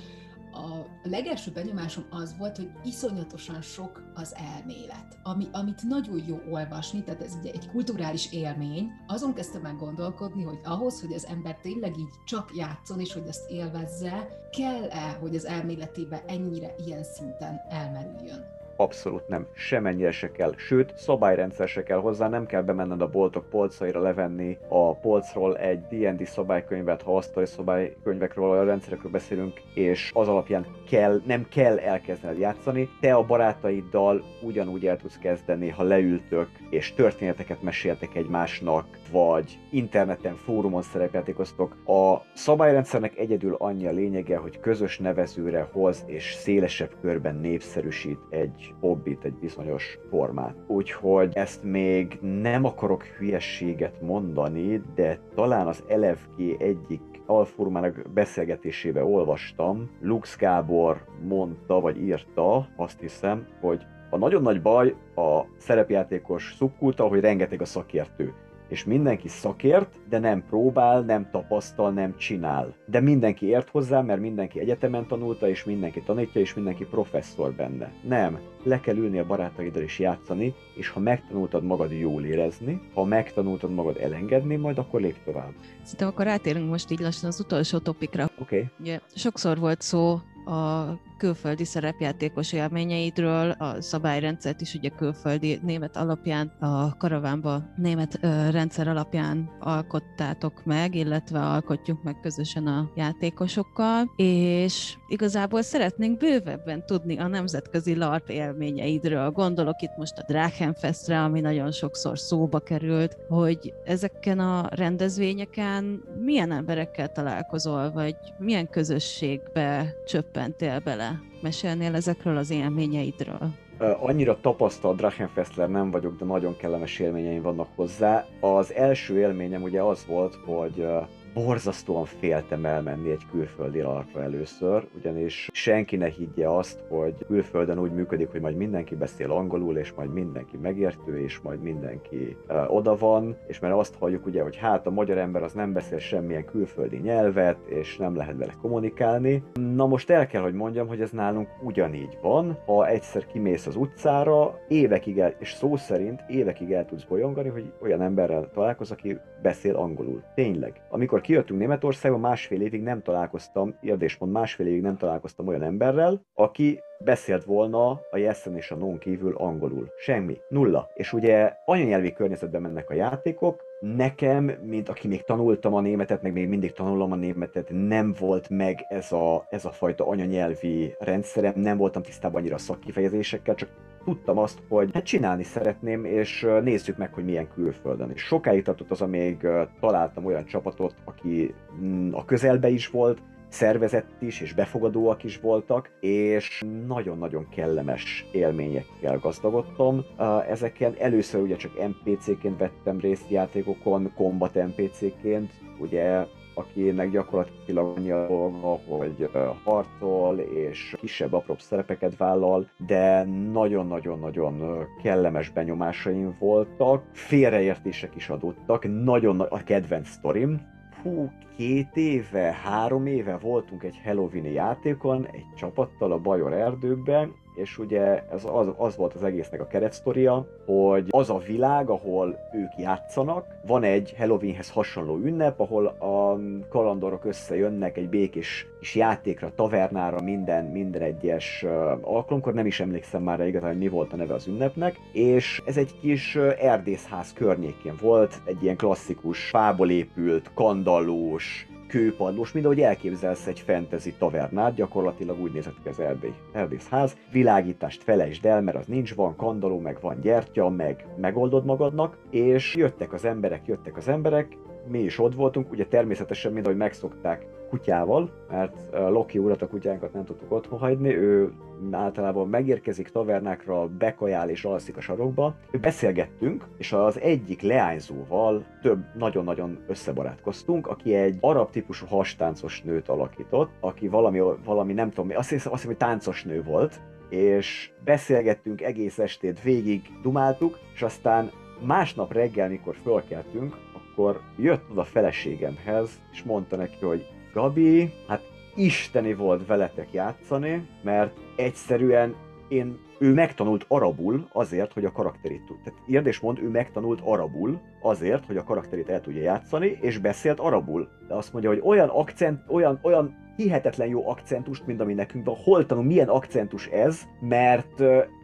S3: a legelső benyomásom az volt, hogy iszonyatosan sok az elmélet, ami, amit nagyon jó olvasni, tehát ez ugye egy kulturális élmény. Azon kezdtem meg gondolkodni, hogy ahhoz, hogy az ember tényleg így csak játszon, és hogy ezt élvezze, kell-e, hogy az elméletébe ennyire ilyen szinten elmerüljön?
S2: Abszolút nem, semennyire se kell, sőt, szabályrendszer se kell hozzá, nem kell bemenned a boltok polcaira levenni a polcról egy D&D szabálykönyvet, ha asztali szabálykönyvekről, a rendszerekről beszélünk, és az alapján kell, nem kell elkezdened játszani, te a barátaiddal ugyanúgy el tudsz kezdeni, ha leültök, és történeteket meséltek egymásnak, vagy interneten, fórumon szerepjátékoztok. A szabályrendszernek egyedül annyi a lényege, hogy közös nevezőre hoz és szélesebb körben népszerűsít egy hobbit, egy bizonyos formát. Úgyhogy ezt még nem akarok hülyességet mondani, de talán az LFG egyik alformának beszélgetésébe olvastam, Lux Gábor mondta, vagy írta, azt hiszem, hogy a nagyon nagy baj a szerepjátékos szubkulta, hogy rengeteg a szakértő és mindenki szakért, de nem próbál, nem tapasztal, nem csinál. De mindenki ért hozzá, mert mindenki egyetemen tanulta, és mindenki tanítja, és mindenki professzor benne. Nem, le kell ülni a barátaiddal és játszani, és ha megtanultad magad jól érezni, ha megtanultad magad elengedni, majd akkor lép tovább.
S1: Szerintem akkor átérünk most így lassan az utolsó topikra.
S2: Oké. Okay.
S1: Ugye, sokszor volt szó a külföldi szerepjátékos élményeidről, a szabályrendszert is ugye külföldi német alapján, a karavánba német ö, rendszer alapján alkottátok meg, illetve alkotjuk meg közösen a játékosokkal, és igazából szeretnénk bővebben tudni a nemzetközi LARP élményeidről. Gondolok itt most a Drachenfestre, ami nagyon sokszor szóba került, hogy ezeken a rendezvényeken milyen emberekkel találkozol, vagy milyen közösségbe csöppentél bele? Mesélnél ezekről az élményeidről?
S2: Annyira tapasztalt Drachenfestler nem vagyok, de nagyon kellemes élményeim vannak hozzá. Az első élményem ugye az volt, hogy borzasztóan féltem elmenni egy külföldi alapra először, ugyanis senki ne higgye azt, hogy külföldön úgy működik, hogy majd mindenki beszél angolul, és majd mindenki megértő, és majd mindenki uh, oda van, és mert azt halljuk ugye, hogy hát a magyar ember az nem beszél semmilyen külföldi nyelvet, és nem lehet vele kommunikálni. Na most el kell, hogy mondjam, hogy ez nálunk ugyanígy van. Ha egyszer kimész az utcára, évekig el, és szó szerint évekig el tudsz bolyongani, hogy olyan emberrel találkoz, aki beszél angolul. Tényleg. Amikor kijöttünk Németországba, másfél évig nem találkoztam, érdésmond másfél évig nem találkoztam olyan emberrel, aki beszélt volna a Jessen és a Non kívül angolul. Semmi. Nulla. És ugye anyanyelvi környezetben mennek a játékok, nekem, mint aki még tanultam a németet, meg még mindig tanulom a németet, nem volt meg ez a, ez a fajta anyanyelvi rendszerem, nem voltam tisztában annyira szakkifejezésekkel, csak tudtam azt, hogy hát csinálni szeretném, és nézzük meg, hogy milyen külföldön. És sokáig tartott az, amíg találtam olyan csapatot, aki mm, a közelbe is volt, szervezett is, és befogadóak is voltak, és nagyon-nagyon kellemes élményekkel gazdagodtam. Ezeken először ugye csak NPC-ként vettem részt játékokon, combat NPC-ként, ugye akinek gyakorlatilag annyi a dolga, hogy harcol és kisebb, apróbb szerepeket vállal, de nagyon-nagyon-nagyon kellemes benyomásaim voltak, félreértések is adottak, nagyon a kedvenc sztorim, hú, két éve, három éve voltunk egy Halloween játékon, egy csapattal a Bajor erdőkben, és ugye ez az, az volt az egésznek a keretsztoria, hogy az a világ, ahol ők játszanak, van egy Halloweenhez hasonló ünnep, ahol a kalandorok összejönnek egy békés kis játékra, tavernára minden, minden egyes alkalomkor, nem is emlékszem már igazán, hogy mi volt a neve az ünnepnek, és ez egy kis erdészház környékén volt, egy ilyen klasszikus, fából épült, kandallós, kőpadlós, mint ahogy elképzelsz egy fantasy tavernát, gyakorlatilag úgy nézett ki az erdély, erdész ház. Világítást felejtsd el, mert az nincs, van kandaló, meg van gyertya, meg megoldod magadnak, és jöttek az emberek, jöttek az emberek, mi is ott voltunk, ugye természetesen, mint ahogy megszokták kutyával, mert Loki urat, a kutyánkat nem tudtuk otthon hagyni, ő általában megérkezik tavernákra, bekajál és alszik a sarokba. Beszélgettünk, és az egyik leányzóval több nagyon-nagyon összebarátkoztunk, aki egy arab típusú hastáncos nőt alakított, aki valami, valami nem tudom, azt hiszem, azt hiszem, hogy táncos nő volt, és beszélgettünk egész estét végig, dumáltuk, és aztán másnap reggel, mikor fölkeltünk, akkor jött oda a feleségemhez, és mondta neki, hogy Gabi, hát isteni volt veletek játszani, mert egyszerűen én, ő megtanult arabul azért, hogy a karakterét tud. Tehát írd és mond, ő megtanult arabul azért, hogy a karakterét el tudja játszani, és beszélt arabul. De azt mondja, hogy olyan akcent, olyan, olyan hihetetlen jó akcentust, mint ami nekünk van. Hol tanul, milyen akcentus ez, mert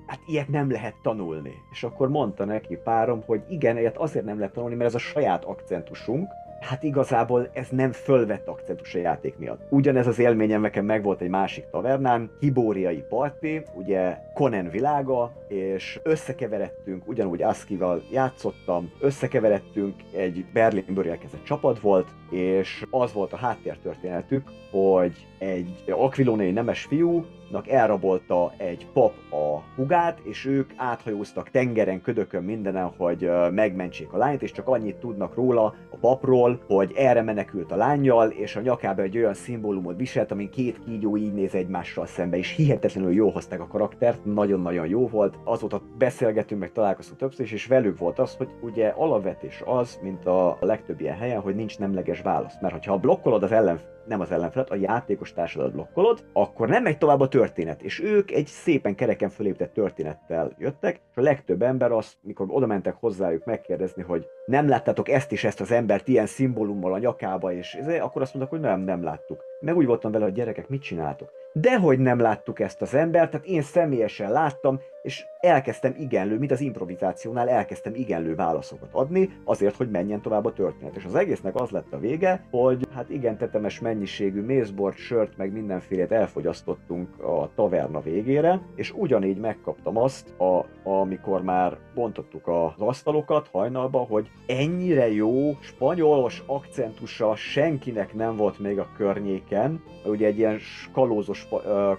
S2: hát ilyet nem lehet tanulni. És akkor mondta neki párom, hogy igen, ilyet azért nem lehet tanulni, mert ez a saját akcentusunk, hát igazából ez nem fölvett akcentus a játék miatt. Ugyanez az élményem nekem megvolt egy másik tavernán, hibóriai parti, ugye Conan világa, és összekeveredtünk, ugyanúgy Askival játszottam, összekeveredtünk, egy Berlinből érkezett csapat volt, és az volt a háttértörténetük, hogy egy akvilónai nemes fiú elrabolta egy pap a hugát, és ők áthajóztak tengeren, ködökön, mindenen, hogy megmentsék a lányt, és csak annyit tudnak róla, a papról, hogy erre menekült a lányjal, és a nyakába egy olyan szimbólumot viselt, amin két kígyó így néz egymással szembe, és hihetetlenül jó hozták a karaktert, nagyon-nagyon jó volt. Azóta beszélgetünk, meg találkoztunk többször is, és velük volt az, hogy ugye alapvetés az, mint a legtöbb ilyen helyen, hogy nincs nemleges válasz. Mert ha blokkolod az ellen nem az ellenfelet, a játékos társadat blokkolod, akkor nem megy tovább a történet. És ők egy szépen kereken fölépített történettel jöttek, és a legtöbb ember azt, mikor oda mentek hozzájuk megkérdezni, hogy nem láttátok ezt is ezt az embert ilyen szimbólummal a nyakába, és ezért, akkor azt mondták, hogy nem, nem láttuk. Meg úgy voltam vele, hogy gyerekek, mit csináltok? Dehogy nem láttuk ezt az embert, tehát én személyesen láttam, és elkezdtem igenlő, mint az improvizációnál elkezdtem igenlő válaszokat adni, azért, hogy menjen tovább a történet. És az egésznek az lett a vége, hogy hát igen tetemes mennyiségű mézbort, sört, meg mindenfélét elfogyasztottunk a taverna végére, és ugyanígy megkaptam azt, a, amikor már bontottuk az asztalokat hajnalba, hogy ennyire jó spanyolos akcentusa senkinek nem volt még a környéken, ugye egy ilyen kalózos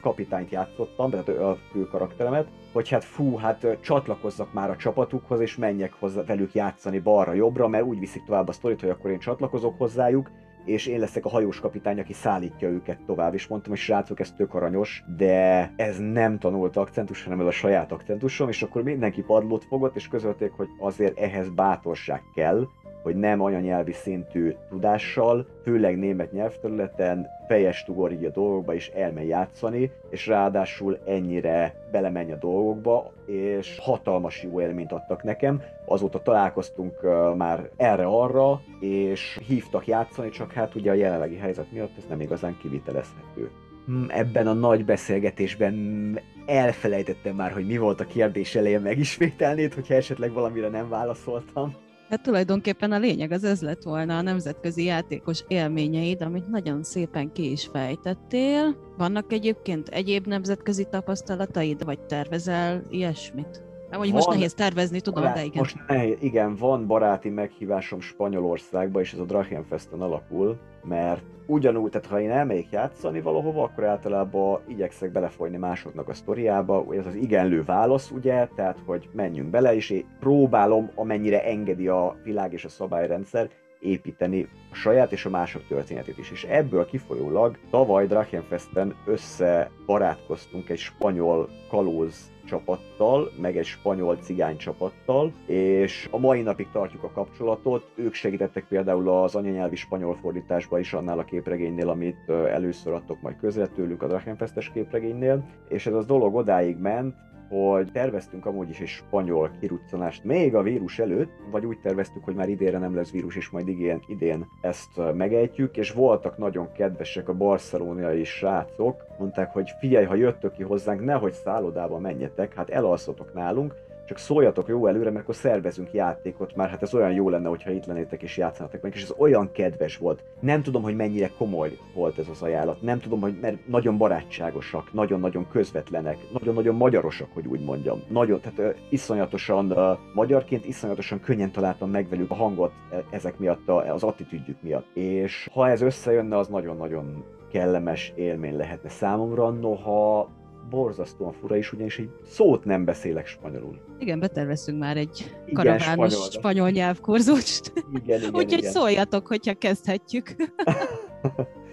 S2: kapitányt játszottam, tehát a fő karakteremet, hogy hát fú, hát csatlakozzak már a csapatukhoz, és menjek hozzá velük játszani balra-jobbra, mert úgy viszik tovább a sztorit, hogy akkor én csatlakozok hozzájuk, és én leszek a hajós kapitány, aki szállítja őket tovább, és mondtam, hogy srácok, ez tök aranyos, de ez nem tanult akcentus, hanem ez a saját akcentusom, és akkor mindenki padlót fogott, és közölték, hogy azért ehhez bátorság kell, hogy nem anyanyelvi szintű tudással, főleg német nyelvterületen fejes tugor a dolgokba és elmegy játszani, és ráadásul ennyire belemenj a dolgokba, és hatalmas jó élményt adtak nekem. Azóta találkoztunk már erre-arra, és hívtak játszani, csak hát ugye a jelenlegi helyzet miatt ez nem igazán kivitelezhető. Hmm, ebben a nagy beszélgetésben elfelejtettem már, hogy mi volt a kérdés elején, megismételnéd, hogyha esetleg valamire nem válaszoltam.
S1: Hát tulajdonképpen a lényeg az ez lett volna a nemzetközi játékos élményeid, amit nagyon szépen ki is fejtettél. Vannak egyébként egyéb nemzetközi tapasztalataid, vagy tervezel ilyesmit? Hogy most nehéz tervezni, tudom, barát, de igen.
S2: Most nehéz, igen, van baráti meghívásom Spanyolországba, és ez a Drachenfesten alakul, mert ugyanúgy, tehát ha én elmegyek játszani valahova, akkor általában igyekszek belefolyni másoknak a sztoriába, ez az igenlő válasz, ugye, tehát hogy menjünk bele, és én próbálom, amennyire engedi a világ és a szabályrendszer, építeni a saját és a mások történetét is. És ebből kifolyólag tavaly Drachenfesten összebarátkoztunk egy spanyol kalóz csapattal, meg egy spanyol cigány csapattal, és a mai napig tartjuk a kapcsolatot. Ők segítettek például az anyanyelvi spanyol fordításba is annál a képregénynél, amit először adtok majd közre tőlük a Drachenfestes képregénynél, és ez az dolog odáig ment, hogy terveztünk amúgy is egy spanyol kiruccanást még a vírus előtt, vagy úgy terveztük, hogy már idénre nem lesz vírus, és majd idén, idén ezt megejtjük, és voltak nagyon kedvesek a barcelonai srácok, mondták, hogy figyelj, ha jöttök ki hozzánk, nehogy szállodába menjetek, hát elalszotok nálunk, csak szóljatok jó előre, mert akkor szervezünk játékot, már hát ez olyan jó lenne, hogyha itt lennétek és játszanátok meg, és ez olyan kedves volt. Nem tudom, hogy mennyire komoly volt ez az ajánlat, nem tudom, hogy mert nagyon barátságosak, nagyon-nagyon közvetlenek, nagyon-nagyon magyarosak, hogy úgy mondjam. Nagyon, tehát uh, iszonyatosan uh, magyarként, iszonyatosan könnyen találtam meg velük a hangot ezek miatt, a, az attitűdjük miatt. És ha ez összejönne, az nagyon-nagyon kellemes élmény lehetne számomra, noha borzasztóan fura is, ugyanis egy szót nem beszélek spanyolul.
S1: Igen, betervezünk már egy igen, karavános spanyol, spanyol nyelvkurzust. Igen, igen, Úgyhogy szóljatok, hogyha kezdhetjük.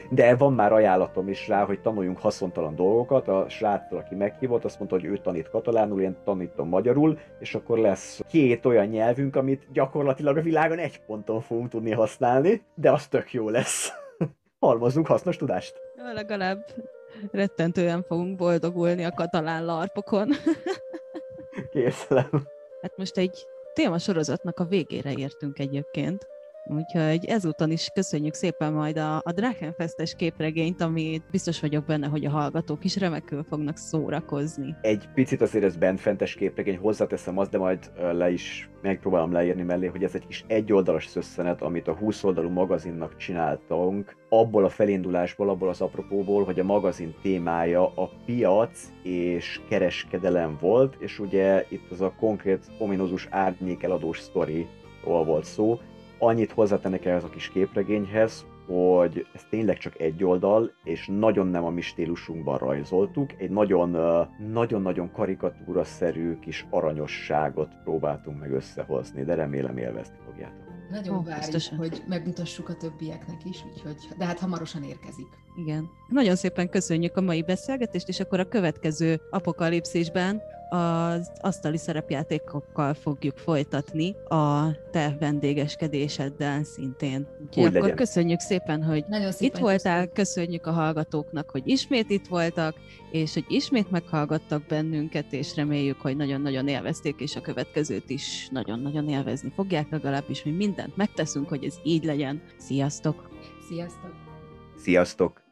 S2: De van már ajánlatom is rá, hogy tanuljunk haszontalan dolgokat. A sráctól, aki meghívott, azt mondta, hogy ő tanít katalánul, én tanítom magyarul, és akkor lesz két olyan nyelvünk, amit gyakorlatilag a világon egy ponton fogunk tudni használni, de az tök jó lesz. Halmozunk hasznos tudást.
S1: Ja, legalább rettentően fogunk boldogulni a katalán larpokon.
S2: Készlem.
S1: Hát most egy témasorozatnak a végére értünk egyébként. Úgyhogy ezúton is köszönjük szépen majd a, a Drachenfestes képregényt, amit biztos vagyok benne, hogy a hallgatók is remekül fognak szórakozni.
S2: Egy picit azért ez benfentes képregény, hozzáteszem azt, de majd le is megpróbálom leírni mellé, hogy ez egy kis egyoldalas szösszenet, amit a 20 oldalú magazinnak csináltunk, abból a felindulásból, abból az apropóból, hogy a magazin témája a piac és kereskedelem volt, és ugye itt az a konkrét ominózus árnyékeladós sztori volt szó, Annyit hozzátennek ehhez a kis képregényhez, hogy ez tényleg csak egy oldal, és nagyon nem a mi stílusunkban rajzoltuk, egy nagyon, nagyon-nagyon karikatúraszerű kis aranyosságot próbáltunk meg összehozni, de remélem élvezni fogjátok.
S3: Nagyon oh, várjuk, biztosan. hogy megmutassuk a többieknek is, úgyhogy, de hát hamarosan érkezik.
S1: Igen. Nagyon szépen köszönjük a mai beszélgetést, és akkor a következő apokalipszisben az asztali szerepjátékokkal fogjuk folytatni a te vendégeskedéseddel szintén. Úgyhogy akkor legyen. köszönjük szépen, hogy Nagyon szépen itt voltál, köszönjük. köszönjük a hallgatóknak, hogy ismét itt voltak, és hogy ismét meghallgattak bennünket, és reméljük, hogy nagyon-nagyon élvezték, és a következőt is nagyon-nagyon élvezni fogják, legalábbis mi mindent megteszünk, hogy ez így legyen. Sziasztok!
S3: Sziasztok!
S2: Sziasztok!